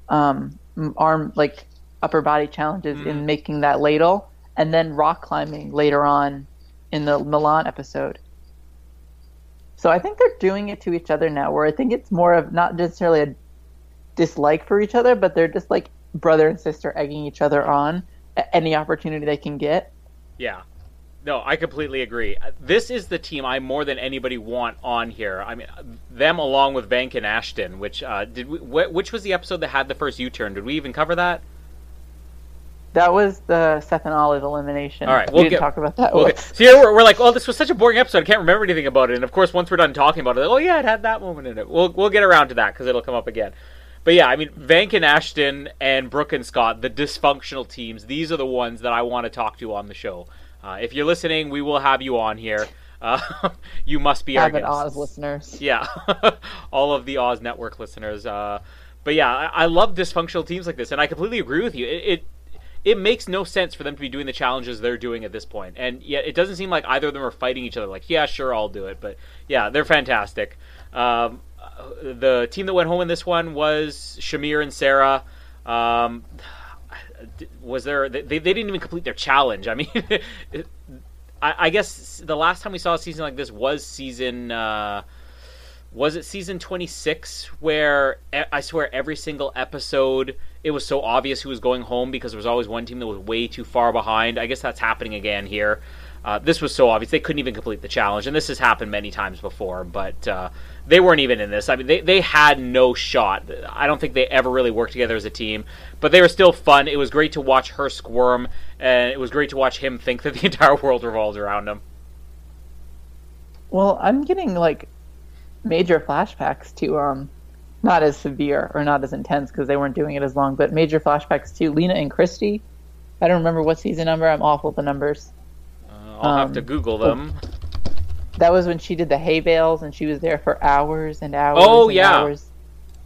S3: um, arm like upper body challenges mm. in making that ladle, and then rock climbing later on in the Milan episode. So I think they're doing it to each other now, where I think it's more of not necessarily a dislike for each other, but they're just like brother and sister egging each other on at any opportunity they can get.
S2: Yeah. No, I completely agree. This is the team I more than anybody want on here. I mean, them along with Vanck and Ashton. Which uh, did we? Wh- which was the episode that had the first U-turn? Did we even cover that?
S3: That was the Seth and Olive elimination.
S2: All right,
S3: we'll we didn't get, talk about that.
S2: Okay. So here we're, we're, like, oh, this was such a boring episode. I can't remember anything about it. And of course, once we're done talking about it, like, oh yeah, it had that moment in it. We'll we'll get around to that because it'll come up again. But yeah, I mean, Vanck and Ashton and Brooke and Scott, the dysfunctional teams. These are the ones that I want to talk to on the show. Uh, if you're listening, we will have you on here. Uh, you must be
S3: Avid our Oz listeners.
S2: Yeah, all of the Oz Network listeners. Uh, but yeah, I, I, love dysfunctional teams like this, and I completely agree with you. It, it it makes no sense for them to be doing the challenges they're doing at this. And yet it doesn't seem like either of them are fighting each other. Like, yeah, sure, I'll do it. But yeah, they're fantastic. Um, the team that went home in this one was Shamir and Sarah. Um, was there? They, they didn't even complete their challenge. I mean, I, I, guess the last time we saw a season like this was season. Uh, was it season 26 where I swear every single episode it was so obvious who was going home because there was always one team that was way too far behind. I guess that's happening again here. Uh, this was so obvious they couldn't even complete the challenge, and this has happened many times before. But uh, they weren't even in this. I mean, they they had no shot. I don't think they ever really worked together as a team. But they were still fun. It was great to watch her squirm, and it was great to watch him think that the entire world revolves around him.
S3: Well, I'm getting like major flashbacks to um not as severe or not as intense because they weren't doing it as long, but major flashbacks to Lena and Kristy. I don't remember what season number. I'm awful with the numbers.
S2: I'll um, have to um, Google them.
S3: That was when she did the hay bales and she was there for hours and hours.
S2: Oh
S3: and
S2: yeah.
S3: Hours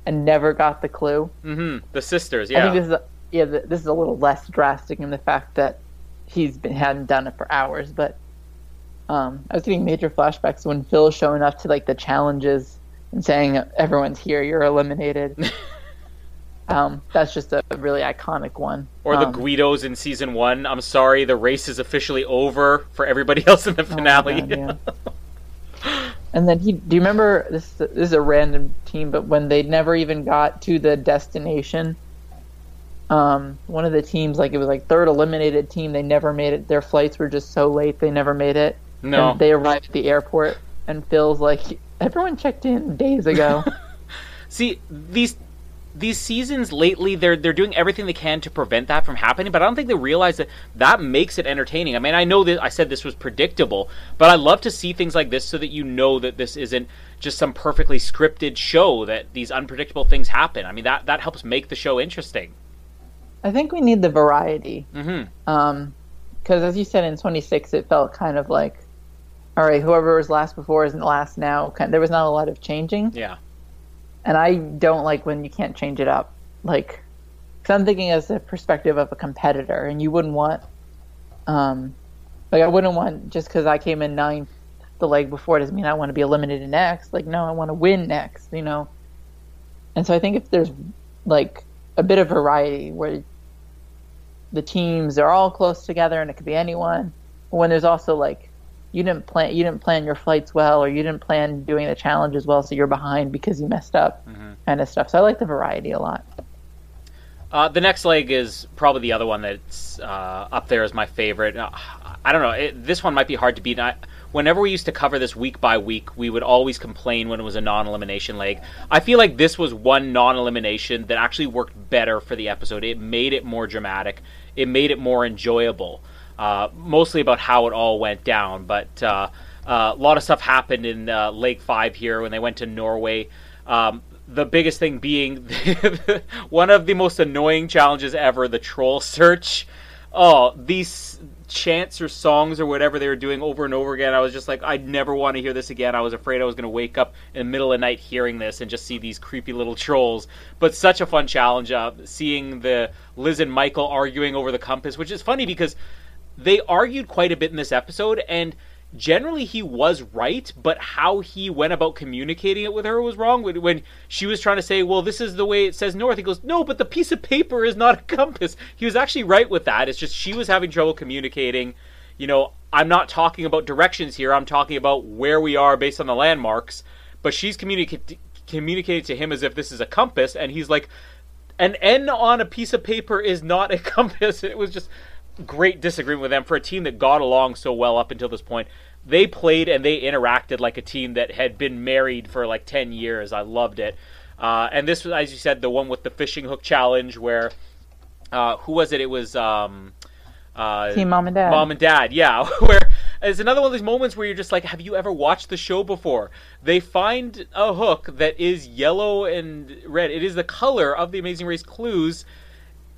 S3: and never got the clue.
S2: Mm-hmm. The sisters, yeah.
S3: I think this is a, yeah. This is a little less drastic in the fact that he's been hadn't done it for hours, but um, I was getting major flashbacks when Phil's showing up to like the challenges and saying everyone's here, you're eliminated. um, that's just a really iconic one.
S2: Or the
S3: um,
S2: Guidos in season one. I'm sorry, the race is officially over for everybody else in the oh finale. Oh God,
S3: yeah. and then he, do you remember this? This is a random team, but when they never even got to the destination, um, one of the teams, like it was like third eliminated team, they never made it. Their flights were just so late, they never made it.
S2: No.
S3: And they arrived at the airport, and Phil's like, everyone checked in days ago.
S2: See, these these seasons lately they're they're doing everything they can to prevent that from happening but i don't think they realize that that makes it entertaining i mean i know that i said this was predictable but i love to see things like this so that you know that this isn't just some perfectly scripted show that these unpredictable things happen i mean that that helps make the show interesting
S3: i think we need the variety
S2: mm-hmm.
S3: um because as you said in 26 it felt kind of like all right, whoever was last before isn't last now. There was not a lot of changing.
S2: Yeah.
S3: And I don't like when you can't change it up. Like, because I'm thinking as a perspective of a competitor, and you wouldn't want, um, like I wouldn't want just because I came in ninth the leg before doesn't mean I want to be eliminated next. Like, no, I want to win next. You know. And so I think if there's like a bit of variety where the teams are all close together and it could be anyone, when there's also like you didn't plan you didn't plan your flights well or you didn't plan doing the challenge as well so you're behind because you messed up mm-hmm. kind of stuff. So i like the variety a lot.
S2: Uh, the next leg is probably the other one that's uh, up there as my favorite. Uh, i don't know. It, this one might be hard to beat. I, whenever we used to cover this week by week we would always complain when it was a non-elimination leg. I feel like this was one non-elimination that actually worked better for the episode. It made it more dramatic. It made it more enjoyable uh, mostly about how it all went down. But uh, uh, a lot of stuff happened in uh, Lake Five here when they went to Norway. Um, the biggest thing being one of the most annoying challenges ever: the troll search. Oh, these chants or songs or whatever they were doing over and over again. I was just like, I'd never want to hear this again. I was afraid I was going to wake up in the middle of the night hearing this and just see these creepy little trolls. But such a fun challenge. Uh, seeing the Liz and Michael arguing over the compass, which is funny because they argued quite a bit in this episode, and generally he was right, but how he went about communicating it with her was wrong. When, when she was trying to say, "Well, this is the way it says north," he goes, "No, but the piece of paper is not a compass." He was actually right with that. It's just she was having trouble communicating. You know, I'm not talking about directions here. I'm talking about where we are based on the landmarks. But she's communicating communicating to him as if this is a compass, and he's like, an N on a piece of paper is not a compass. It was just great disagreement with them for a team that got along so well up until this point. They played and they interacted like a team that had been married for like 10 years. I loved it. Uh, and this was, as you said, the one with the fishing hook challenge where, uh, who was it? It was um,
S3: uh, Team Mom and Dad.
S2: Mom and Dad, yeah. Where it's another one of these moments where you're just like, have you ever watched the show before? They find a hook that is yellow and red. It is the color of the Amazing Race clues.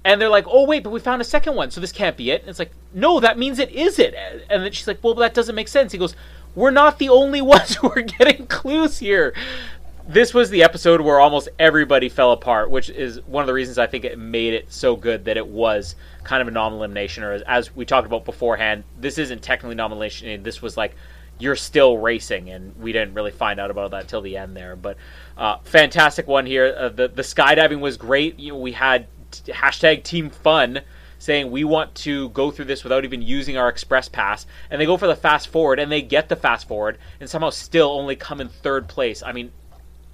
S2: And they're like, oh, wait, but we found a second one, so this can't be it. And it's like, no, that means it is it. And then she's like, well, that doesn't make sense. He goes, we're not the only ones who are getting clues here this was the episode where almost everybody fell apart, which is one of the reasons I think it made it so good that it was kind of a non-elimination. Or as we talked about beforehand, this isn't technically non-elimination. This was like you're still racing, and we didn't really find out about that till the end there. But uh, fantastic one here. Uh, the the skydiving was great. You know, we had hashtag Team Fun saying we want to go through this without even using our express pass and they go for the fast forward and they get the fast forward and somehow still only come in third place i mean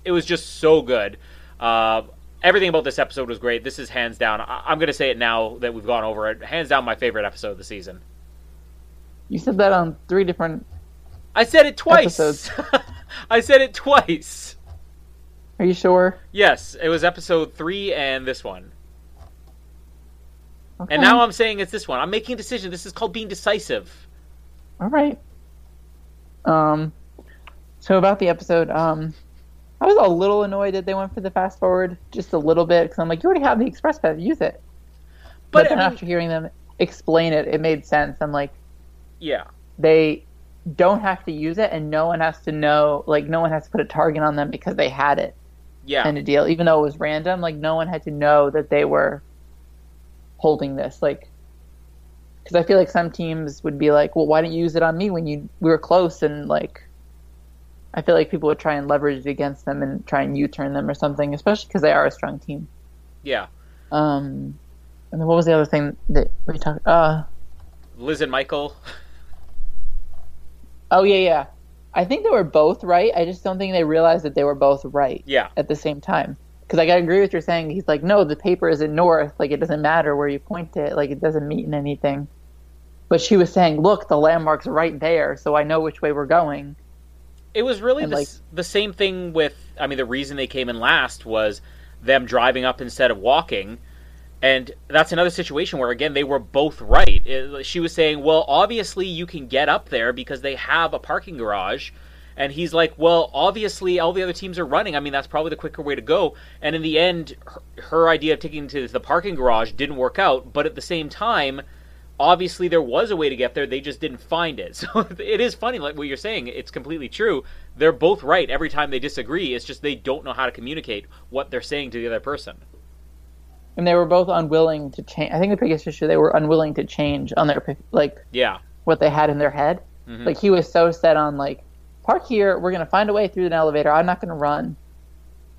S2: it was just so good. Uh, everything about this episode was great. This is hands down. I- am going to say it now that we've gone over it. Hands down, my favorite episode of the season.
S3: You said that on three different.
S2: I said it twice. I said it twice.
S3: Are you sure?
S2: Yes, it was episode three and this one. Okay. And now I'm saying it's this one. I'm making a decision. This is called being decisive.
S3: All right. Um. So about the episode, um, I was a little annoyed that they went for the fast forward, just a little bit, because I'm like, you already have the express pass, use it. But, but then I mean, after hearing them explain it, it made sense. I'm like,
S2: yeah,
S3: they don't have to use it, and no one has to know, like, no one has to put a target on them because they had it.
S2: Yeah,
S3: and a deal, even though it was random, like, no one had to know that they were holding this, like. Because I feel like some teams would be like, "Well, why didn't you use it on me when you we were close?" And like, I feel like people would try and leverage it against them and try and U-turn them or something, especially because they are a strong team.
S2: Yeah.
S3: Um, and then what was the other thing that we talked? Uh,
S2: Liz and Michael.
S3: Oh yeah, yeah. I think they were both right. I just don't think they realized that they were both right.
S2: Yeah.
S3: At the same time, because I gotta agree with you saying he's like, no, the paper is in north. Like it doesn't matter where you point it. Like it doesn't mean anything. But she was saying, look, the landmark's right there, so I know which way we're going.
S2: It was really the, like, the same thing with. I mean, the reason they came in last was them driving up instead of walking. And that's another situation where, again, they were both right. It, she was saying, well, obviously you can get up there because they have a parking garage. And he's like, well, obviously all the other teams are running. I mean, that's probably the quicker way to go. And in the end, her, her idea of taking to the parking garage didn't work out. But at the same time, obviously there was a way to get there they just didn't find it so it is funny like what you're saying it's completely true they're both right every time they disagree it's just they don't know how to communicate what they're saying to the other person
S3: and they were both unwilling to change i think the biggest issue they were unwilling to change on their like
S2: yeah
S3: what they had in their head mm-hmm. like he was so set on like park here we're going to find a way through an elevator. I'm not going to run.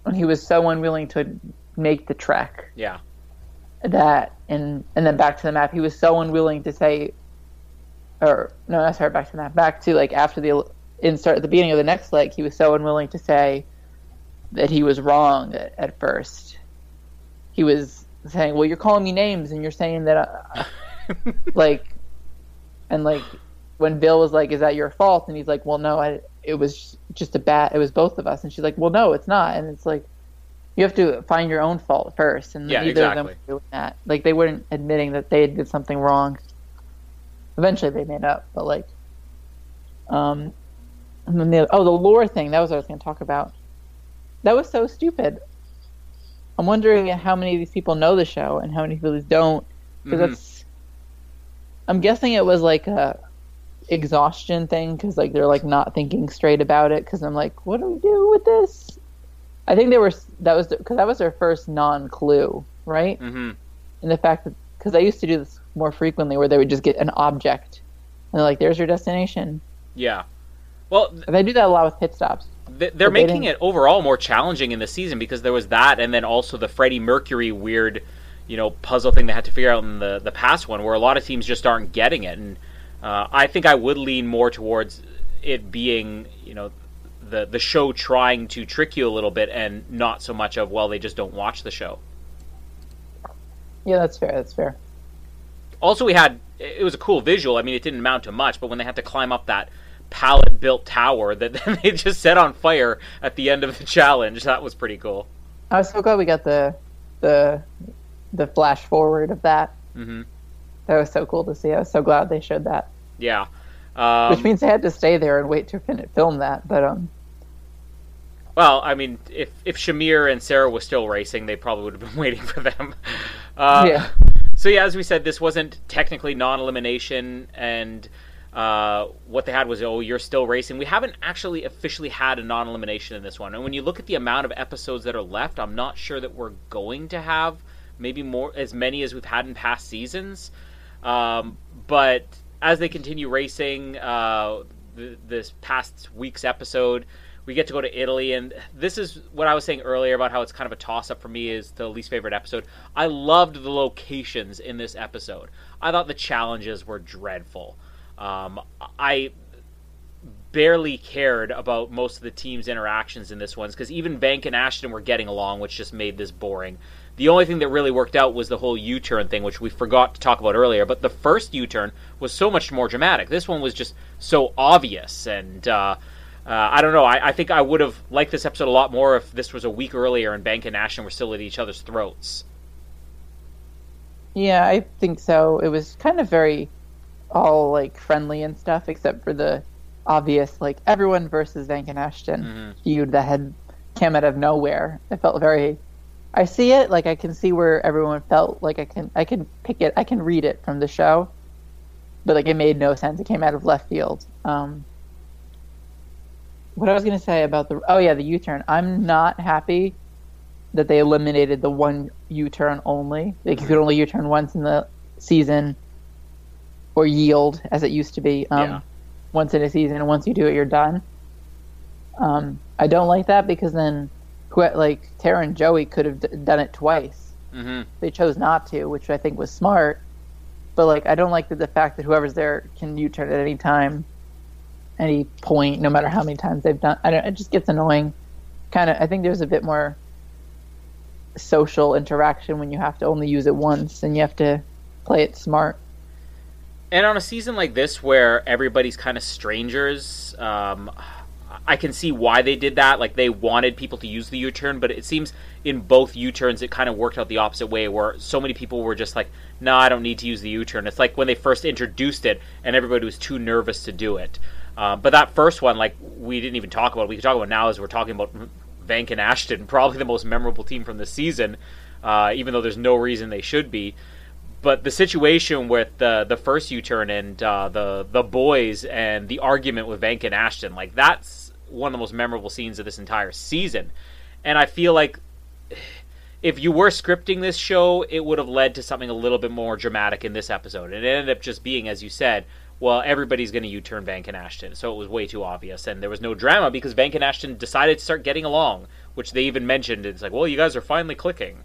S3: And he was so unwilling to make the trek.
S2: Yeah.
S3: That and and then back to the map. He was so unwilling to say or no not sorry back to the map. Back to like after the insert at the beginning of the next leg he was so unwilling to say that he was wrong at, at first. He was saying well you're calling me names and you're saying that uh, like and like when Phil was like is that your fault and he's like well no I, it was just a bad it was both of us and she's like well no it's not and it's like you have to find your own fault first, and
S2: yeah,
S3: neither
S2: exactly.
S3: of them were doing that. Like they weren't admitting that they had did something wrong. Eventually, they made up, but like, um, and then the, oh, the lore thing. That was what I was going to talk about. That was so stupid. I'm wondering how many of these people know the show and how many people don't, because mm-hmm. that's. I'm guessing it was like a exhaustion thing because like they're like not thinking straight about it because I'm like, what do we do with this? I think they were that was because that was their first non-clue, right?
S2: Mm-hmm.
S3: And the fact that because I used to do this more frequently, where they would just get an object and they're like, "There's your destination."
S2: Yeah. Well, th-
S3: they do that a lot with pit stops.
S2: Th- they're making they it overall more challenging in the season because there was that, and then also the Freddie Mercury weird, you know, puzzle thing they had to figure out in the the past one, where a lot of teams just aren't getting it. And uh, I think I would lean more towards it being, you know, the the show trying to trick you a little bit, and not so much of well, they just don't watch the show.
S3: Yeah, that's fair. That's fair.
S2: Also, we had it was a cool visual. I mean, it didn't amount to much, but when they had to climb up that pallet built tower that they just set on fire at the end of the challenge, that was pretty cool.
S3: I was so glad we got the the the flash forward of that.
S2: Mm-hmm.
S3: That was so cool to see. I was so glad they showed that.
S2: Yeah.
S3: Um, Which means they had to stay there and wait to film that, but um.
S2: Well, I mean, if if Shamir and Sarah was still racing, they probably would have been waiting for them. Uh,
S3: yeah.
S2: So yeah, as we said, this wasn't technically non-elimination, and uh, what they had was, oh, you're still racing. We haven't actually officially had a non-elimination in this one, and when you look at the amount of episodes that are left, I'm not sure that we're going to have maybe more as many as we've had in past seasons. Um, but as they continue racing, uh, th- this past week's episode, we get to go to Italy, and this is what I was saying earlier about how it's kind of a toss up for me is the least favorite episode. I loved the locations in this episode. I thought the challenges were dreadful. Um, I barely cared about most of the team's interactions in this one because even Vanck and Ashton were getting along, which just made this boring. The only thing that really worked out was the whole U turn thing, which we forgot to talk about earlier. But the first U turn was so much more dramatic. This one was just so obvious and. Uh, uh, I don't know. I, I think I would have liked this episode a lot more if this was a week earlier and Vanck and Ashton were still at each other's throats.
S3: Yeah, I think so. It was kind of very all like friendly and stuff, except for the obvious like everyone versus Vanck and Ashton mm-hmm. feud that had came out of nowhere. It felt very. I see it like I can see where everyone felt like I can I can pick it I can read it from the show, but like it made no sense. It came out of left field. Um, what I was going to say about the oh yeah the U-turn. I'm not happy that they eliminated the one U-turn only. Like you could only U-turn once in the season, or yield as it used to be. Um, yeah. Once in a season, and once you do it, you're done. Um, I don't like that because then, like Tara and Joey could have d- done it twice.
S2: Mm-hmm.
S3: They chose not to, which I think was smart. But like, I don't like the, the fact that whoever's there can U-turn at any time any point, no matter how many times they've done. I don't. It just gets annoying. Kind of. I think there's a bit more social interaction when you have to only use it once and you have to play it smart.
S2: And on a season like this, where everybody's kind of strangers, um, I can see why they did that. Like they wanted people to use the U-turn, but it seems in both U-turns it kind of worked out the opposite way, where so many people were just like, "No, I don't need to use the U-turn." It's like when they first introduced it, and everybody was too nervous to do it. Uh, but that first one, like we didn't even talk about. We can talk about now as we're talking about Vanck and Ashton, probably the most memorable team from the season, uh, even though there's no reason they should be. But the situation with the the first U turn and uh, the the boys and the argument with Vanck and Ashton, like that's one of the most memorable scenes of this entire season. And I feel like if you were scripting this show, it would have led to something a little bit more dramatic in this episode. And it ended up just being, as you said, well, everybody's going to U-turn Vanck and Ashton, so it was way too obvious, and there was no drama because Vanck and Ashton decided to start getting along, which they even mentioned. It's like, well, you guys are finally clicking.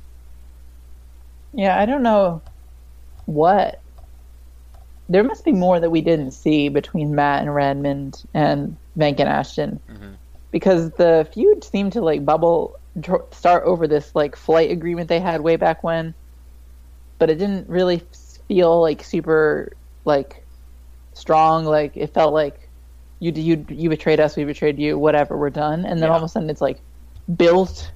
S3: Yeah, I don't know what. There must be more that we didn't see between Matt and Redmond and Vanck and Ashton,
S2: mm-hmm.
S3: because the feud seemed to like bubble start over this like flight agreement they had way back when, but it didn't really feel like super like strong. Like it felt like you you you betrayed us, we betrayed you, whatever, we're done. And then yeah. all of a sudden it's like built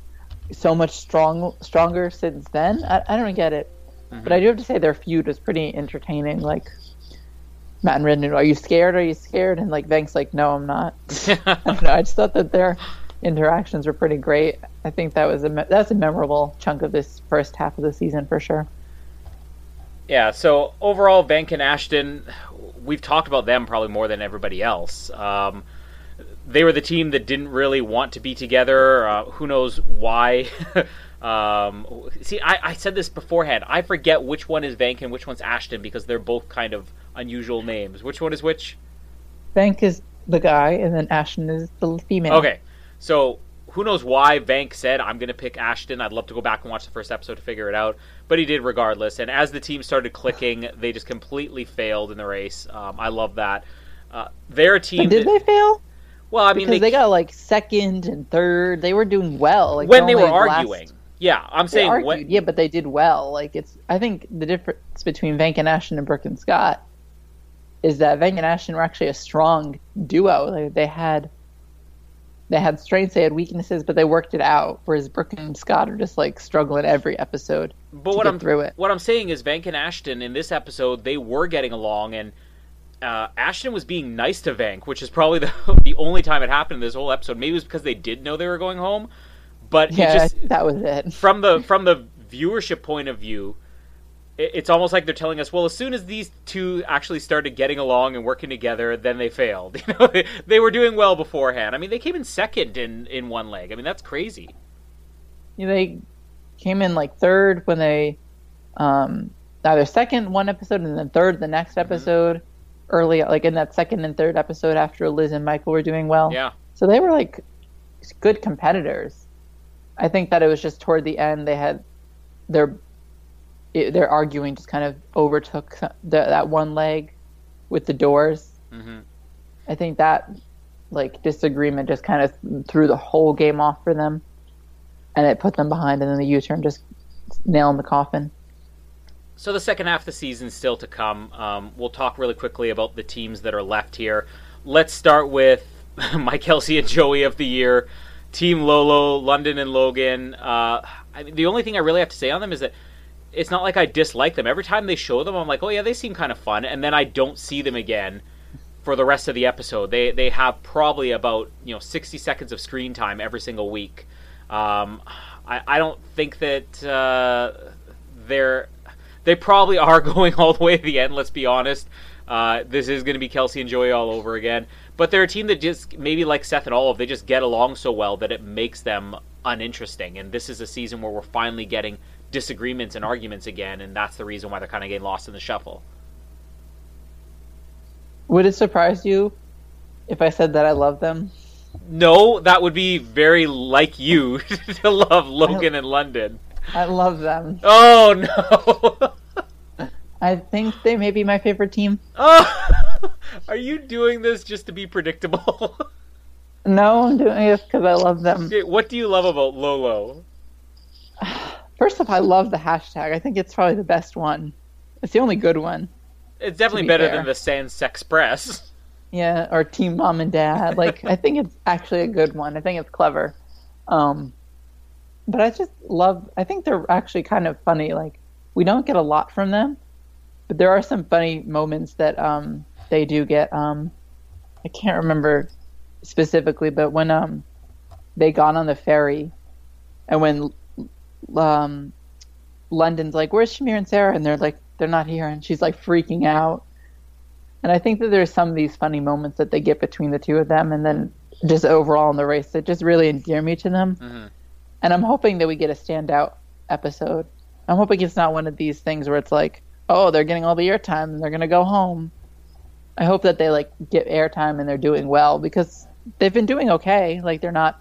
S3: so much strong stronger since then. I, I don't get it, mm-hmm. but I do have to say their feud was pretty entertaining. Like Matt and Redmond, are you scared? Are you scared? And like Vanck's like, no, I'm not. I don't know. I just thought that their interactions were pretty great. I think that was a that's a memorable chunk of this first half of the season for sure.
S2: Yeah. So overall, Vanck and Ashton we've talked about them probably more than everybody else. Um, they were the team that didn't really want to be together. Uh, who knows why? um, see, I, I, said this beforehand. I forget which one is Vanck and which one's Ashton because they're both kind of unusual names. Which one is which?
S3: Vanck is the guy, and then Ashton is the female.
S2: Okay, so who knows why Vanck said, I'm going to pick Ashton. I'd love to go back and watch the first episode to figure it out. But he did regardless. And as the team started clicking, they just completely failed in the race. Um, I love that. Uh, they're team.
S3: Did
S2: that,
S3: they fail?
S2: Well, I mean,
S3: because they, they got like second and third. They were doing well. Like
S2: when they were arguing. Last... Yeah, I'm saying
S3: argued,
S2: when...
S3: yeah, but they did well. Like it's, I think the difference between Vanck and Ashton and Brooke and Scott is that Vanck and Ashton were actually a strong duo. Like they had they had strengths, they had weaknesses, but they worked it out. Whereas Brooke and Scott are just like struggling every episode. But
S2: what I'm
S3: through it.
S2: What I'm saying is Vanck and Ashton in this episode they were getting along, and uh, Ashton was being nice to Vanck, which is probably the the only time it happened in this whole episode. Maybe it was because they did know they were going home, but
S3: yeah,
S2: just,
S3: that was it.
S2: From the from the viewership point of view, it's almost like they're telling us, well, as soon as these two actually started getting along and working together, then they failed. You know, they, they were doing well beforehand. I mean, they came in second in in one leg. I mean, that's crazy.
S3: Yeah, they came in like third when they um either second one episode and then third the next mm-hmm. episode. Mm-hmm. Early, like in that second and third episode after Liz and Michael were doing well.
S2: Yeah.
S3: So they were like good competitors. I think that it was just toward the end they had their it, their arguing just kind of overtook the, that one leg with the doors. Mm-hmm. I think that like disagreement just kind of threw the whole game off for them, and it put them behind. And then the U-turn just nail in the coffin.
S2: So the second half of the season still to come. Um, we'll talk really quickly about the teams that are left here. Let's start with my Kelsey and Joey of the year, Team Lolo, London and Logan. Uh, I mean, the only thing I really have to say on them is that it's not like I dislike them. Every time they show them, I'm like, oh yeah, they seem kind of fun, and then I don't see them again for the rest of the episode. They they have probably about you know 60 seconds of screen time every single week. Um, I I don't think that uh, they're they probably are going all the way to the end. Let's be honest. Uh, this is going to be Kelsey and Joey all over again. But they're a team that just maybe like Seth and Olive, they just get along so well that it makes them uninteresting. And this is a season where we're finally getting disagreements and arguments again, and that's the reason why they're kind of getting lost in the shuffle.
S3: Would it surprise you if I said that I love them?
S2: No, that would be very like you to love Logan I, and London.
S3: I love them.
S2: Oh no.
S3: I think they may be my favorite team.
S2: Oh, are you doing this just to be predictable?
S3: no, I'm doing it because I love them.
S2: Okay, what do you love about Lolo?
S3: First off, I love the hashtag. I think it's probably the best one. It's the only good one.
S2: It's definitely be better fair. than the Sans Express.
S3: Yeah, or Team Mom and Dad. Like I think it's actually a good one. I think it's clever. Um, but I just love. I think they're actually kind of funny. Like we don't get a lot from them, but there are some funny moments that um, they do get. Um, I can't remember specifically, but when um, they got on the ferry, and when um, London's like, "Where's Shamir and Sarah?" And they're like, "They're not here," and she's like freaking out. And I think that there's some of these funny moments that they get between the two of them, and then just overall in the race that just really endear me to them. Mm-hmm. And I'm hoping that we get a standout episode. I'm hoping it's not one of these things where it's like, oh, they're getting all the airtime and they're gonna go home. I hope that they like get airtime and they're doing well because they've been doing okay. Like they're not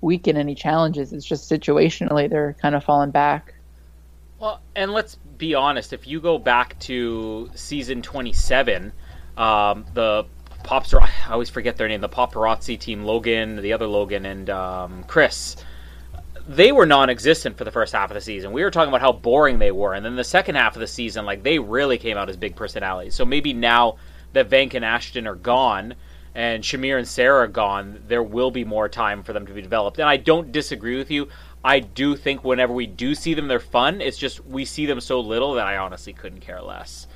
S3: weaken any challenges. It's just situationally they're kind of falling back.
S2: Well, and let's be honest. If you go back to season 27, um, the Pops, I always forget their name, the paparazzi team, Logan, the other Logan, and um, Chris, they were non-existent for the first half of the season. We were talking about how boring they were, and then the second half of the season, like they really came out as big personalities. So maybe now that Vanck and Ashton are gone, and Shamir and Sarah are gone, there will be more time for them to be developed. And I don't disagree with you. I do think whenever we do see them, they're fun. It's just we see them so little that I honestly couldn't care less.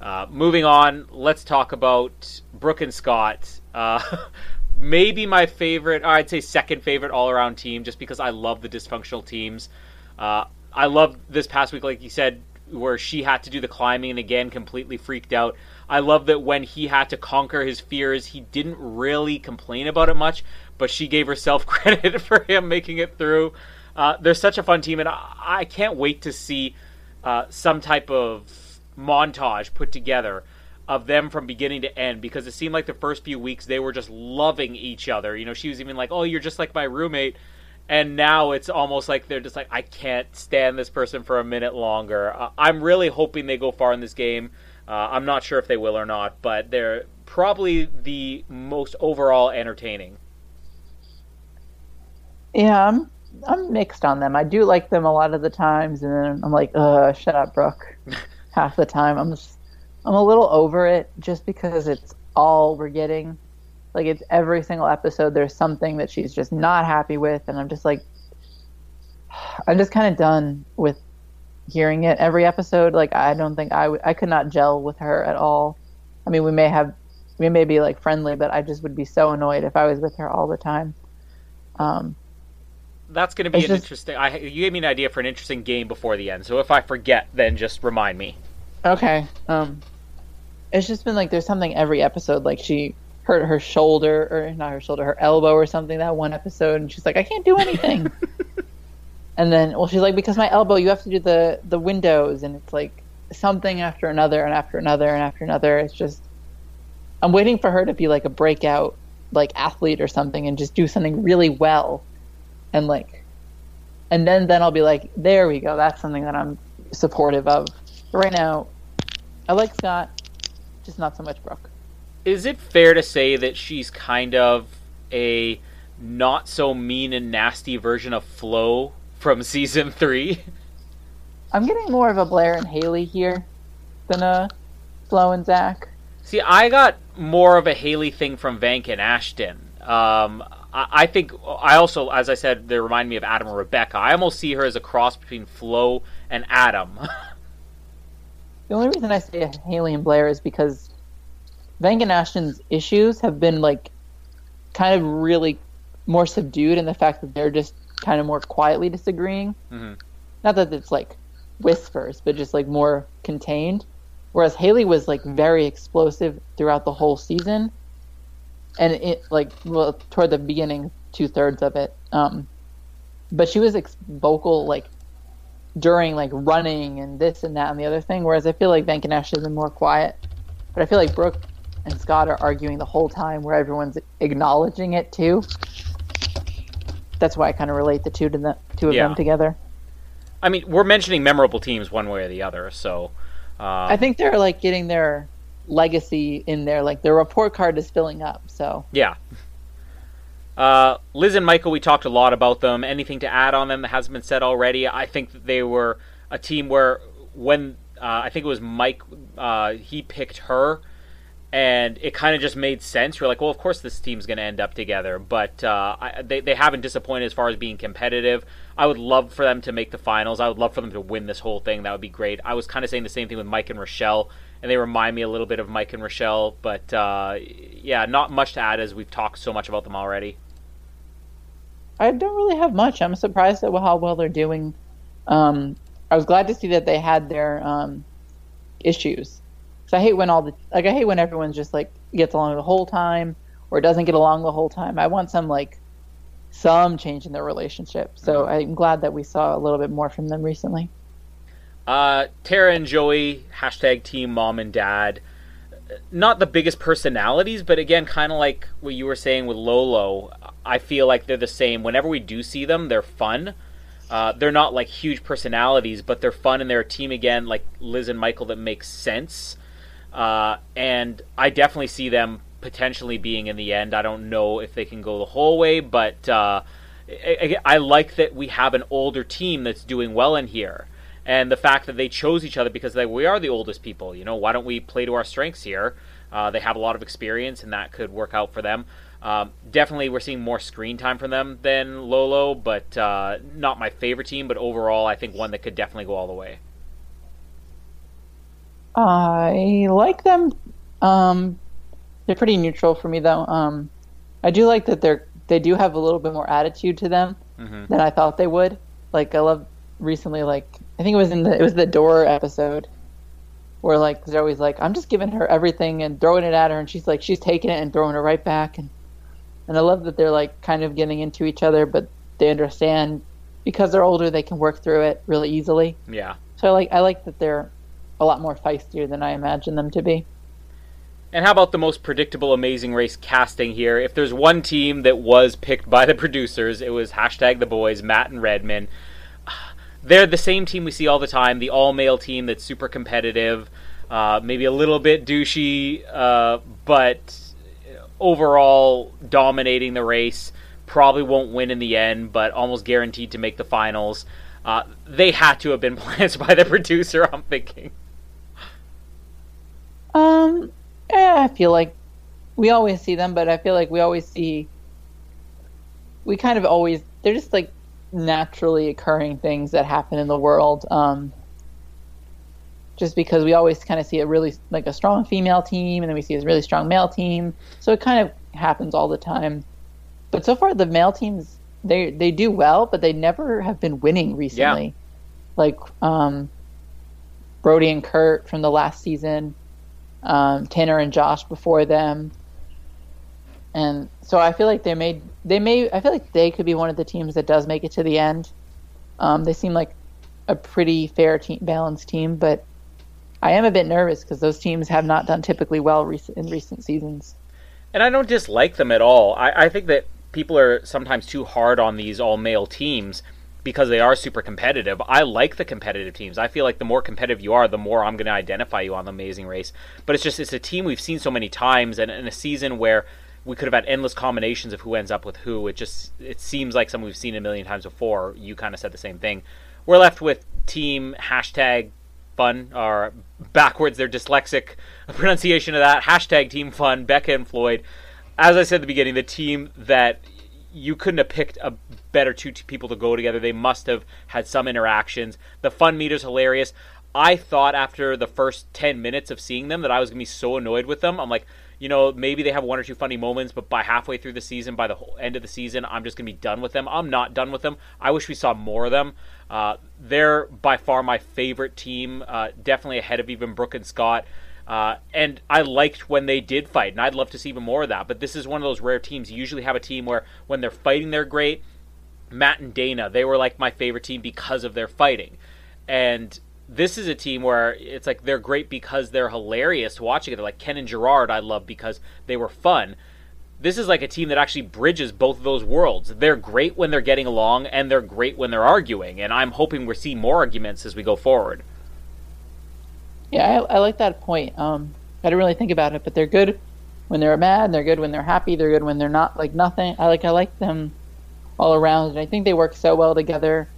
S2: Uh, moving on, let's talk about Brooke and Scott. Uh, maybe my favorite, or I'd say second favorite all around team, just because I love the dysfunctional teams. Uh, I love this past week, like you said, where she had to do the climbing and again completely freaked out. I love that when he had to conquer his fears, he didn't really complain about it much, but she gave herself credit for him making it through. Uh, they're such a fun team, and I, I can't wait to see uh, some type of montage put together of them from beginning to end because it seemed like the first few weeks they were just loving each other. You know, she was even like, "Oh, you're just like my roommate." And now it's almost like they're just like, I can't stand this person for a minute longer. Uh, I'm really hoping they go far in this game. Uh, I'm not sure if they will or not, but they're probably the most overall entertaining.
S3: Yeah, I'm I'm mixed on them. I do like them a lot of the times, and then I'm like, uh, shut up, Brooke. Half the time, I'm just, I'm a little over it, just because it's all we're getting. Like it's every single episode. There's something that she's just not happy with, and I'm just like, I'm just kind of done with hearing it every episode. Like I don't think I would, I could not gel with her at all. I mean, we may have, we may be like friendly, but I just would be so annoyed if I was with her all the time. Um,
S2: that's going to be an just, interesting. I, you gave me an idea for an interesting game before the end. So if I forget, then just remind me.
S3: Okay. Um, it's just been like there's something every episode. Like she hurt her shoulder, or not her shoulder, her elbow, or something. That one episode, and she's like, I can't do anything. and then, well, she's like, because my elbow, you have to do the the windows, and it's like something after another, and after another, and after another. It's just, I'm waiting for her to be like a breakout like athlete or something, and just do something really well and like and then then I'll be like, there we go. That's something that I'm supportive of. But right now, I like Scott, just not so much Brooke.
S2: Is it fair to say that she's kind of a not so mean and nasty version of Flo from season three?
S3: I'm getting more of a Blair and Haley here than a Flo and Zach.
S2: See, I got more of a Haley thing from Vanck and Ashton. Um, I, think I also, as I said, they remind me of Adam and Rebecca. I almost see her as a cross between Flo and Adam.
S3: the only reason I say Haley and Blair is because Vanck and Ashton's issues have been like kind of really more subdued in the fact that they're just kind of more quietly disagreeing. Mm-hmm. Not that it's like whispers, but just like more contained. Whereas Haley was like very explosive throughout the whole season and it like well toward the beginning two thirds of it um but she was ex- vocal like during like running and this and that and the other thing whereas i feel like Vanck and Ash has been more quiet but i feel like brooke and scott are arguing the whole time where everyone's acknowledging it too that's why i kind of relate the two to the two of yeah. them together
S2: i mean we're mentioning memorable teams one way or the other so
S3: uh... i think they're like getting their legacy in there. Like their report card is filling up. So
S2: yeah. Uh, Liz and Michael, we talked a lot about them. Anything to add on them that hasn't been said already? I think that they were a team where when uh, I think it was Mike, uh, he picked her, and it kind of just made sense. You're like, well, of course this team's going to end up together, but uh, I, they they haven't disappointed as far as being competitive. I would love for them to make the finals. I would love for them to win this whole thing. That would be great. I was kind of saying the same thing with Mike and Rochelle and they remind me a little bit of Mike and Rochelle. But uh, yeah, not much to add as we've talked so much about them already.
S3: I don't really have much. I'm surprised at how well they're doing. Um, I was glad to see that they had their um, issues. So I hate when all the like I hate when everyone's just like gets along the whole time or doesn't get along the whole time. I want some like some change in their relationship. So mm-hmm. I'm glad that we saw a little bit more from them recently.
S2: Uh, Tara and Joey, hashtag team mom and dad. Not the biggest personalities, but again, kind of like what you were saying with Lolo, I feel like they're the same. Whenever we do see them, they're fun. Uh, they're not like huge personalities, but they're fun and they're a team again, like Liz and Michael, that makes sense. Uh, and I definitely see them potentially being in the end. I don't know if they can go the whole way, but uh, I, I, like that we have an older team that's doing well in here and the fact that they chose each other because they, we are the oldest people. You know, why don't we play to our strengths here? Uh, they have a lot of experience, and that could work out for them. Um, definitely, we're seeing more screen time from them than Lolo, but uh, not my favorite team. But overall, I think one that could definitely go all the way.
S3: I like them. Um, they're pretty neutral for me, though. Um, I do like that they're they do have a little bit more attitude to them mm-hmm. than I thought they would. Like I love recently, like I think it was in the it was the door episode where like Joey's like, I'm just giving her everything and throwing it at her, and she's like, she's taking it and throwing it right back, and and I love that they're like kind of getting into each other, but they understand because they're older, they can work through it really easily.
S2: Yeah.
S3: So I like I like that they're a lot more feistier than I imagine them to be.
S2: And how about the most predictable Amazing Race casting here? If there's one team that was picked by the producers, it was hashtag the boys, Matt and Redmond. they're the same team we see all the time, the all male team that's super competitive, uh, maybe a little bit douchey, uh, but overall dominating the race. probably won't win in the end, but almost guaranteed to make the finals. Uh, they had to have been planned by the producer. I'm thinking.
S3: Um, yeah, I feel like we always see them, but I feel like we always see. We kind of always they're just like naturally occurring things that happen in the world. Um, just because we always kind of see a really like a strong female team, and then we see a really strong male team, so it kind of happens all the time. But so far, the male teams they they do well, but they never have been winning recently.
S2: Yeah.
S3: Like um, Brody and Kurt from the last season, um, Tanner and Josh before them, and so I feel like they made they may I feel like they could be one of the teams that does make it to the end. Um, they seem like a pretty fair team, balanced team, but I am a bit nervous because those teams have not done typically well rec- in recent seasons.
S2: And I don't dislike them at all. I, I think that people are sometimes too hard on these all male teams because they are super competitive. I like the competitive teams. I feel like the more competitive you are, the more I'm going to identify you on the Amazing Race. But it's just it's a team we've seen so many times, and in a season where we could have had endless combinations of who ends up with who. It just it seems like something we've seen a million times before. You kind of said the same thing. We're left with team hashtag fun or backwards their dyslexic pronunciation of that hashtag team fun becca and floyd as I said at the beginning, the team that you couldn't have picked a better two people to go together. They must have had some interactions. The fun meter's hilarious. I thought after the first 10 minutes of seeing them that I was going to be so annoyed with them. I'm like, you know, maybe they have one or two funny moments, but by halfway through the season, by the end of the season, I'm just going to be done with them. I'm not done with them. I wish we saw more of them. Uh, they're by far my favorite team, uh, definitely ahead of even Brooke and Scott. Uh, and I liked when they did fight, and I'd love to see even more of that. But this is one of those rare teams. You usually have a team where when they're fighting, they're great. Matt and Dana, they were like my favorite team because of their fighting. And this is a team where it's like they're great because they're hilarious to watch together. Like Ken and Gerard, I love because they were fun. This is like a team that actually bridges both of those worlds. They're great when they're getting along, and they're great when they're arguing. And I'm hoping we see more arguments as we go forward.
S3: Yeah, I, I like that point. Um, I didn't really think about it, but they're good when they're mad. They're good when they're happy. They're good when they're not like nothing. I like I like them all around, and I think they work so well together.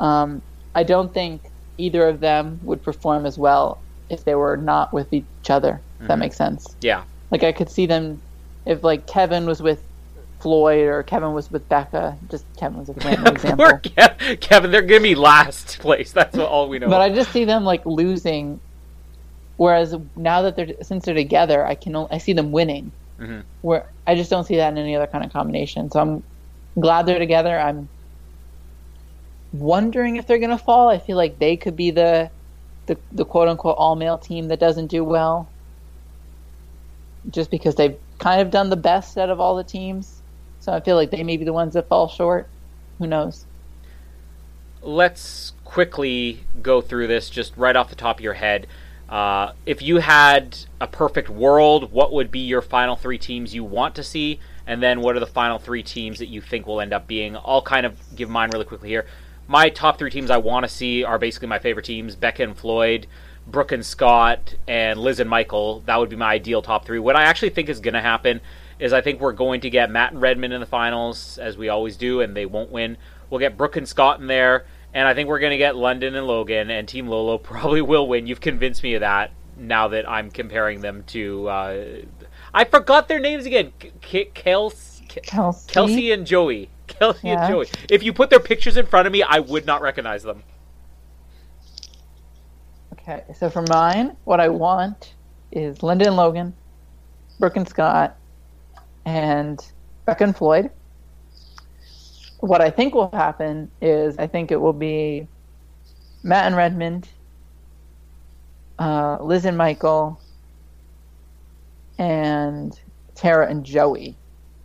S3: Um, I don't think either of them would perform as well if they were not with each other. Mm-hmm. that makes sense.
S2: Yeah.
S3: Like I could see them if like Kevin was with Floyd or Kevin was with Becca. Just Kevin was a random example.
S2: Kevin, they're gonna be last place. That's all we know.
S3: But I just see them like losing Whereas now that they're since they're together, I can I see them winning. Mm-hmm. Where I just don't see that in any other kind of combination. So I'm glad they're together. I'm wondering if they're gonna fall. I feel like they could be the the, the quote unquote all male team that doesn't do well. Just because they've kind of done the best out of all the teams. So I feel like they may be the ones that fall short. Who knows?
S2: Let's quickly go through this just right off the top of your head. Uh, if you had a perfect world, what would be your final three teams you want to see? And then what are the final three teams that you think will end up being? I'll kind of give mine really quickly here. My top three teams I want to see are basically my favorite teams Becca and Floyd, Brooke and Scott, and Liz and Michael. That would be my ideal top three. What I actually think is going to happen is I think we're going to get Matt and Redmond in the finals, as we always do, and they won't win. We'll get Brooke and Scott in there and I think we're going to get London and Logan, and Team Lolo probably will win. You've convinced me of that now that I'm comparing them to. Uh, I forgot their names again. K- Kelsey,
S3: Kelsey.
S2: Kelsey and Joey. Kelsey yeah. and Joey. If you put their pictures in front of me, I would not recognize them.
S3: Okay, so for mine, what I want is Linda and Logan, Brooke and Scott, and Beck and Floyd what I think will happen is I think it will be Matt and Redmond, uh, Liz and Michael, and Tara and Joey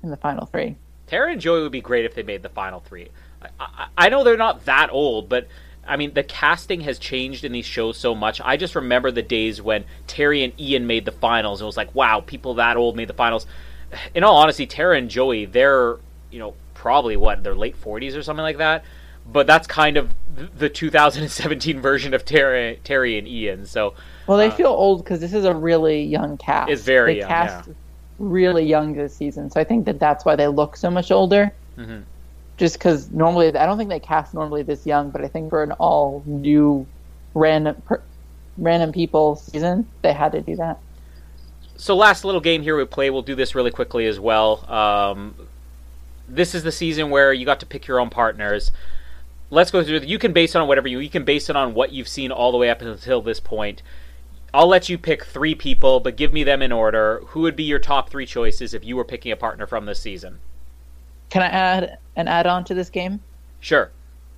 S3: in the final three.
S2: Tara and Joey would be great if they made the final three. I, I, I know they're not that old, but I mean, the casting has changed in these shows so much. I just remember the days when Teri and Ian made the finals. It was like, wow, people that old made the finals. In all honesty, Tara and Joey, they're, you know, probably what their late 40s or something like that. But that's kind of the 2017 version of Teri, Teri and Ian. So
S3: well, they uh, feel old because this is a really young cast.
S2: It's very
S3: they
S2: young,
S3: cast
S2: yeah.
S3: really young this season, so I think that that's why they look so much older. Mm-hmm. Just because normally, I don't think they cast normally this young, but I think for an all new random per, random people season, they had to do that.
S2: So last little game here we play. We'll do this really quickly as well. Um, this is the season where you got to pick your own partners. Let's go through. You can base it on whatever you. You can base it on what you've seen all the way up until this point. I'll let you pick three people, but give me them in order. Who would be your top three choices if you were picking a partner from this season?
S3: Can I add an add-on to this game?
S2: Sure.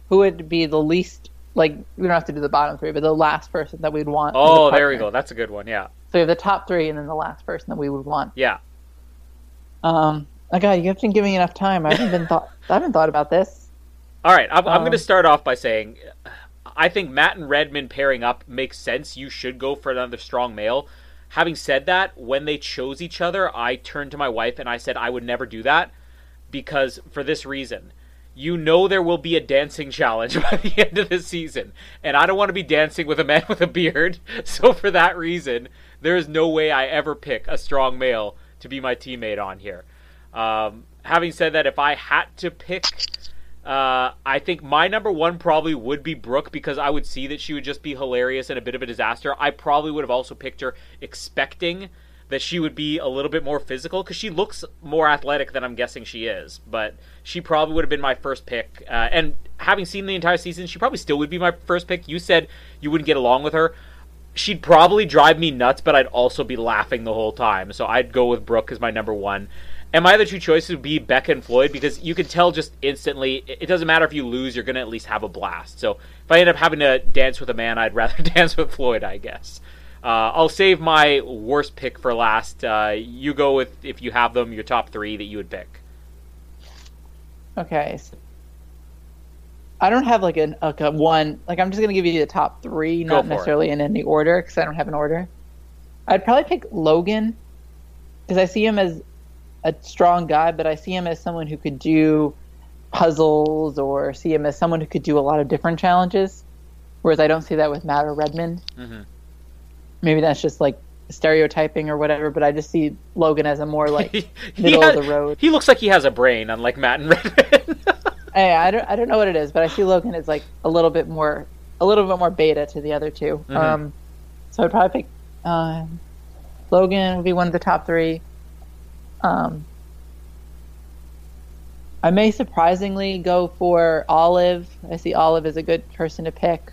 S3: Who would be the least like we don't have to do the bottom three, but the last person that we'd want.
S2: Oh, there we go. That's a good one. Yeah.
S3: So we have the top three, and then the last person that we would want.
S2: Yeah.
S3: Um. Oh God, you haven't given me enough time. I haven't been thought. I haven't thought about this.
S2: All right, I'm, um, I'm going to start off by saying, I think Matt and Redmond pairing up makes sense. You should go for another strong male. Having said that, when they chose each other, I turned to my wife and I said I would never do that because for this reason you know there will be a dancing challenge by the end of the season. And I don't want to be dancing with a man with a beard. So for that reason, there is no way I ever pick a strong male to be my teammate on here. Um, having said that, if I had to pick, uh, I think my number one probably would be Brooke because I would see that she would just be hilarious and a bit of a disaster. I probably would have also picked her expecting that she would be a little bit more physical because she looks more athletic than I'm guessing she is. But she probably would have been my first pick. Uh, and having seen the entire season, she probably still would be my first pick. You said you wouldn't get along with her. She'd probably drive me nuts, but I'd also be laughing the whole time. So I'd go with Brooke as my number one. And my other two choices would be Becca and Floyd because you can tell just instantly. It doesn't matter if you lose; you're gonna at least have a blast. So if I end up having to dance with a man, I'd rather dance with Floyd, I guess. Uh, I'll save my worst pick for last. Uh, you go with if you have them, your top three that you would pick.
S3: Okay. I don't have like, an, like a one. Like I'm just gonna give you the top three, not necessarily it. in any order, because I don't have an order. I'd probably pick Logan because I see him as a strong guy, but I see him as someone who could do puzzles or see him as someone who could do a lot of different challenges. Whereas I don't see that with Matt or Redmond. Mm-hmm maybe that's just like stereotyping or whatever, but I just see Logan as a more like middle has, of the road.
S2: He looks like he has a brain, unlike Matt and Redmond.
S3: hey, I don't I don't know what it is, but I see Logan as like a little bit more a little bit more beta to the other 2 mm-hmm. Um, so I'd probably pick uh, Logan would be one of the top three. Um, I may surprisingly go for Olive. I see Olive as a good person to pick.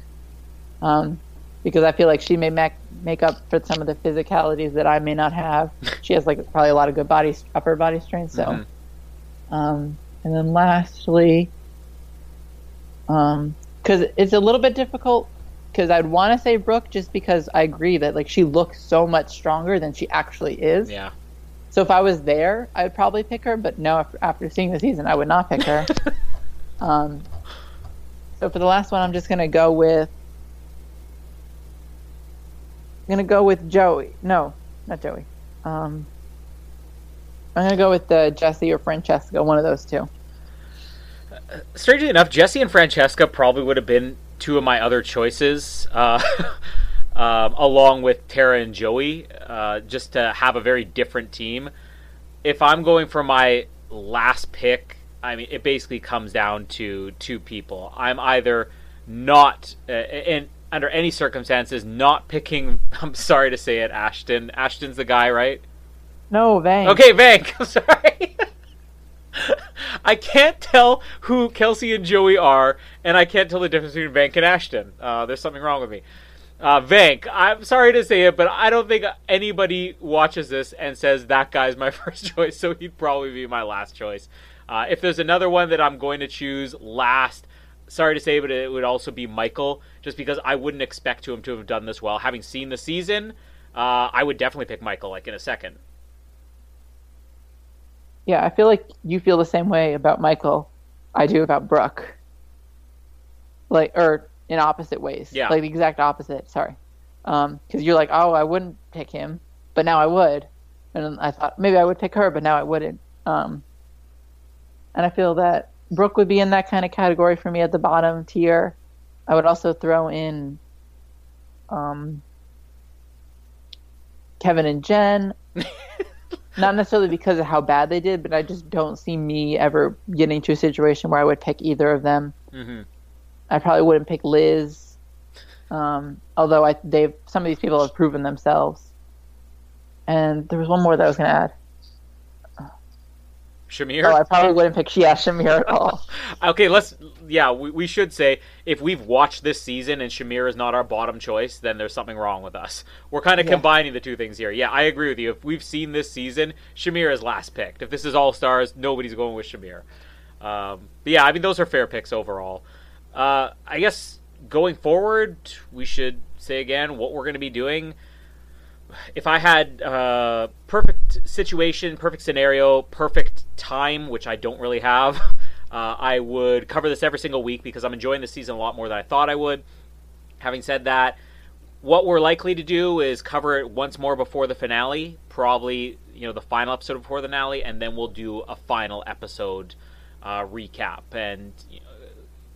S3: Um, because I feel like she may make make up for some of the physicalities that I may not have. She has like probably a lot of good body upper body strength. So, mm-hmm. um, and then lastly, um, because it's a little bit difficult because I'd want to say Brooke just because I agree that like she looks so much stronger than she actually is.
S2: Yeah.
S3: So if I was there, I would probably pick her. But no, after, after seeing the season, I would not pick her. um, so for the last one, I'm just gonna go with I'm gonna go with Joey. No, not Joey. Um, I'm gonna go with uh, Jesse or Francesca, one of those two.
S2: Uh, strangely enough, Jesse and Francesca probably would have been two of my other choices, uh, um, along with Tara and Joey, uh, just to have a very different team. If I'm going for my last pick, I mean, it basically comes down to two people. I'm either not, uh, and under any circumstances, not picking. I'm sorry to say it, Ashton. Ashton's the guy, right?
S3: No, Vanck.
S2: Okay, Vanck. I'm sorry. I can't tell who Kelsey and Joey are, and I can't tell the difference between Vanck and Ashton. Uh, there's something wrong with me. Uh, Vanck, I'm sorry to say it, but I don't think anybody watches this and says that guy's my first choice, so he'd probably be my last choice. Uh, if there's another one that I'm going to choose last, sorry to say, but it would also be Michael, just because I wouldn't expect him to have done this well. Having seen the season, uh, I would definitely pick Michael, like in a second.
S3: Yeah, I feel like you feel the same way about Michael I do about Brooke. Like, or in opposite ways.
S2: Yeah.
S3: Like the exact opposite. Sorry. Because um, you're like, oh, I wouldn't pick him, but now I would. And I thought maybe I would pick her, but now I wouldn't. Um, and I feel that Brooke would be in that kind of category for me at the bottom tier. I would also throw in um, Kevin and Jen. Not necessarily because of how bad they did, but I just don't see me ever getting to a situation where I would pick either of them. Mm-hmm. I probably wouldn't pick Liz, um, although I they've some of these people have proven themselves. And there was one more that I was going to add.
S2: Shamir?
S3: Oh, I probably wouldn't pick yeah, Shamir at all.
S2: okay, let's yeah, we, we should say if we've watched this season and Shamir is not our bottom choice, then there's something wrong with us. We're kind of yeah. combining the two things here. Yeah, I agree with you. If we've seen this season, Shamir is last picked. If this is all stars, nobody's going with Shamir. Um, but yeah, I mean those are fair picks overall. Uh, I guess going forward, we should say again what we're going to be doing if I had uh, perfect situation, perfect scenario, perfect time, which I don't really have, uh, I would cover this every single week because I'm enjoying the season a lot more than I thought I would. Having said that, what we're likely to do is cover it once more before the finale, probably you know the final episode before the finale, and then we'll do a final episode uh, recap. And you know,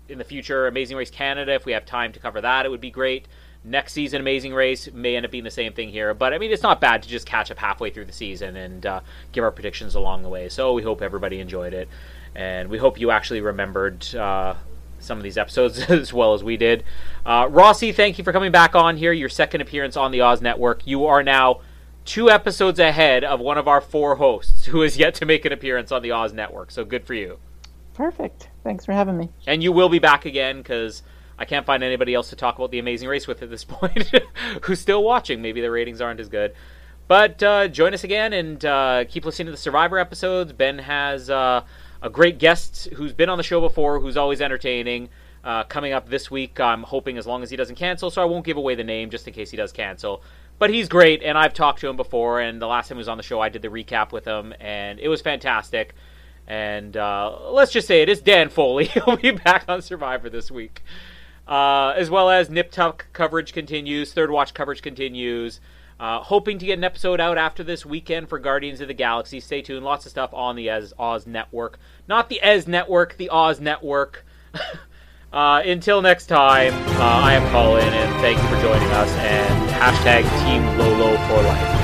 S2: in the future, Amazing Race Canada, if we have time to cover that, it would be great next season Amazing Race may end up being the same thing here. But I mean, it's not bad to just catch up halfway through the season and uh, give our predictions along the way. So we hope everybody enjoyed it, and we hope you actually remembered. Uh, some of these episodes as well as we did. Uh, Rossi, thank you for coming back on here. Your second appearance on the Oz Network. You are now two episodes ahead of one of our four hosts who has yet to make an appearance on the Oz Network. So good for you.
S3: Perfect. Thanks for having me.
S2: And you will be back again because I can't find anybody else to talk about the Amazing Race with at this point who's still watching. Maybe the ratings aren't as good. But uh, join us again and uh, keep listening to the Survivor episodes. Ben has uh, a great guest who's been on the show before, who's always entertaining. Uh, coming up this week, I'm hoping as long as he doesn't cancel, so I won't give away the name just in case he does cancel. But he's great, and I've talked to him before. And the last time he was on the show, I did the recap with him, and it was fantastic. And uh, let's just say it is Dan Foley. He'll be back on Survivor this week. Uh, as well as Nip Tuck coverage continues, Third Watch coverage continues. Uh, hoping to get an episode out after this weekend for Guardians of the Galaxy. Stay tuned. Lots of stuff on the Oz, Oz Network. Not the Ez Network, the Oz Network. uh, until next time, uh, I am Colin, and thank you for joining us. And hashtag Team Lolo for life.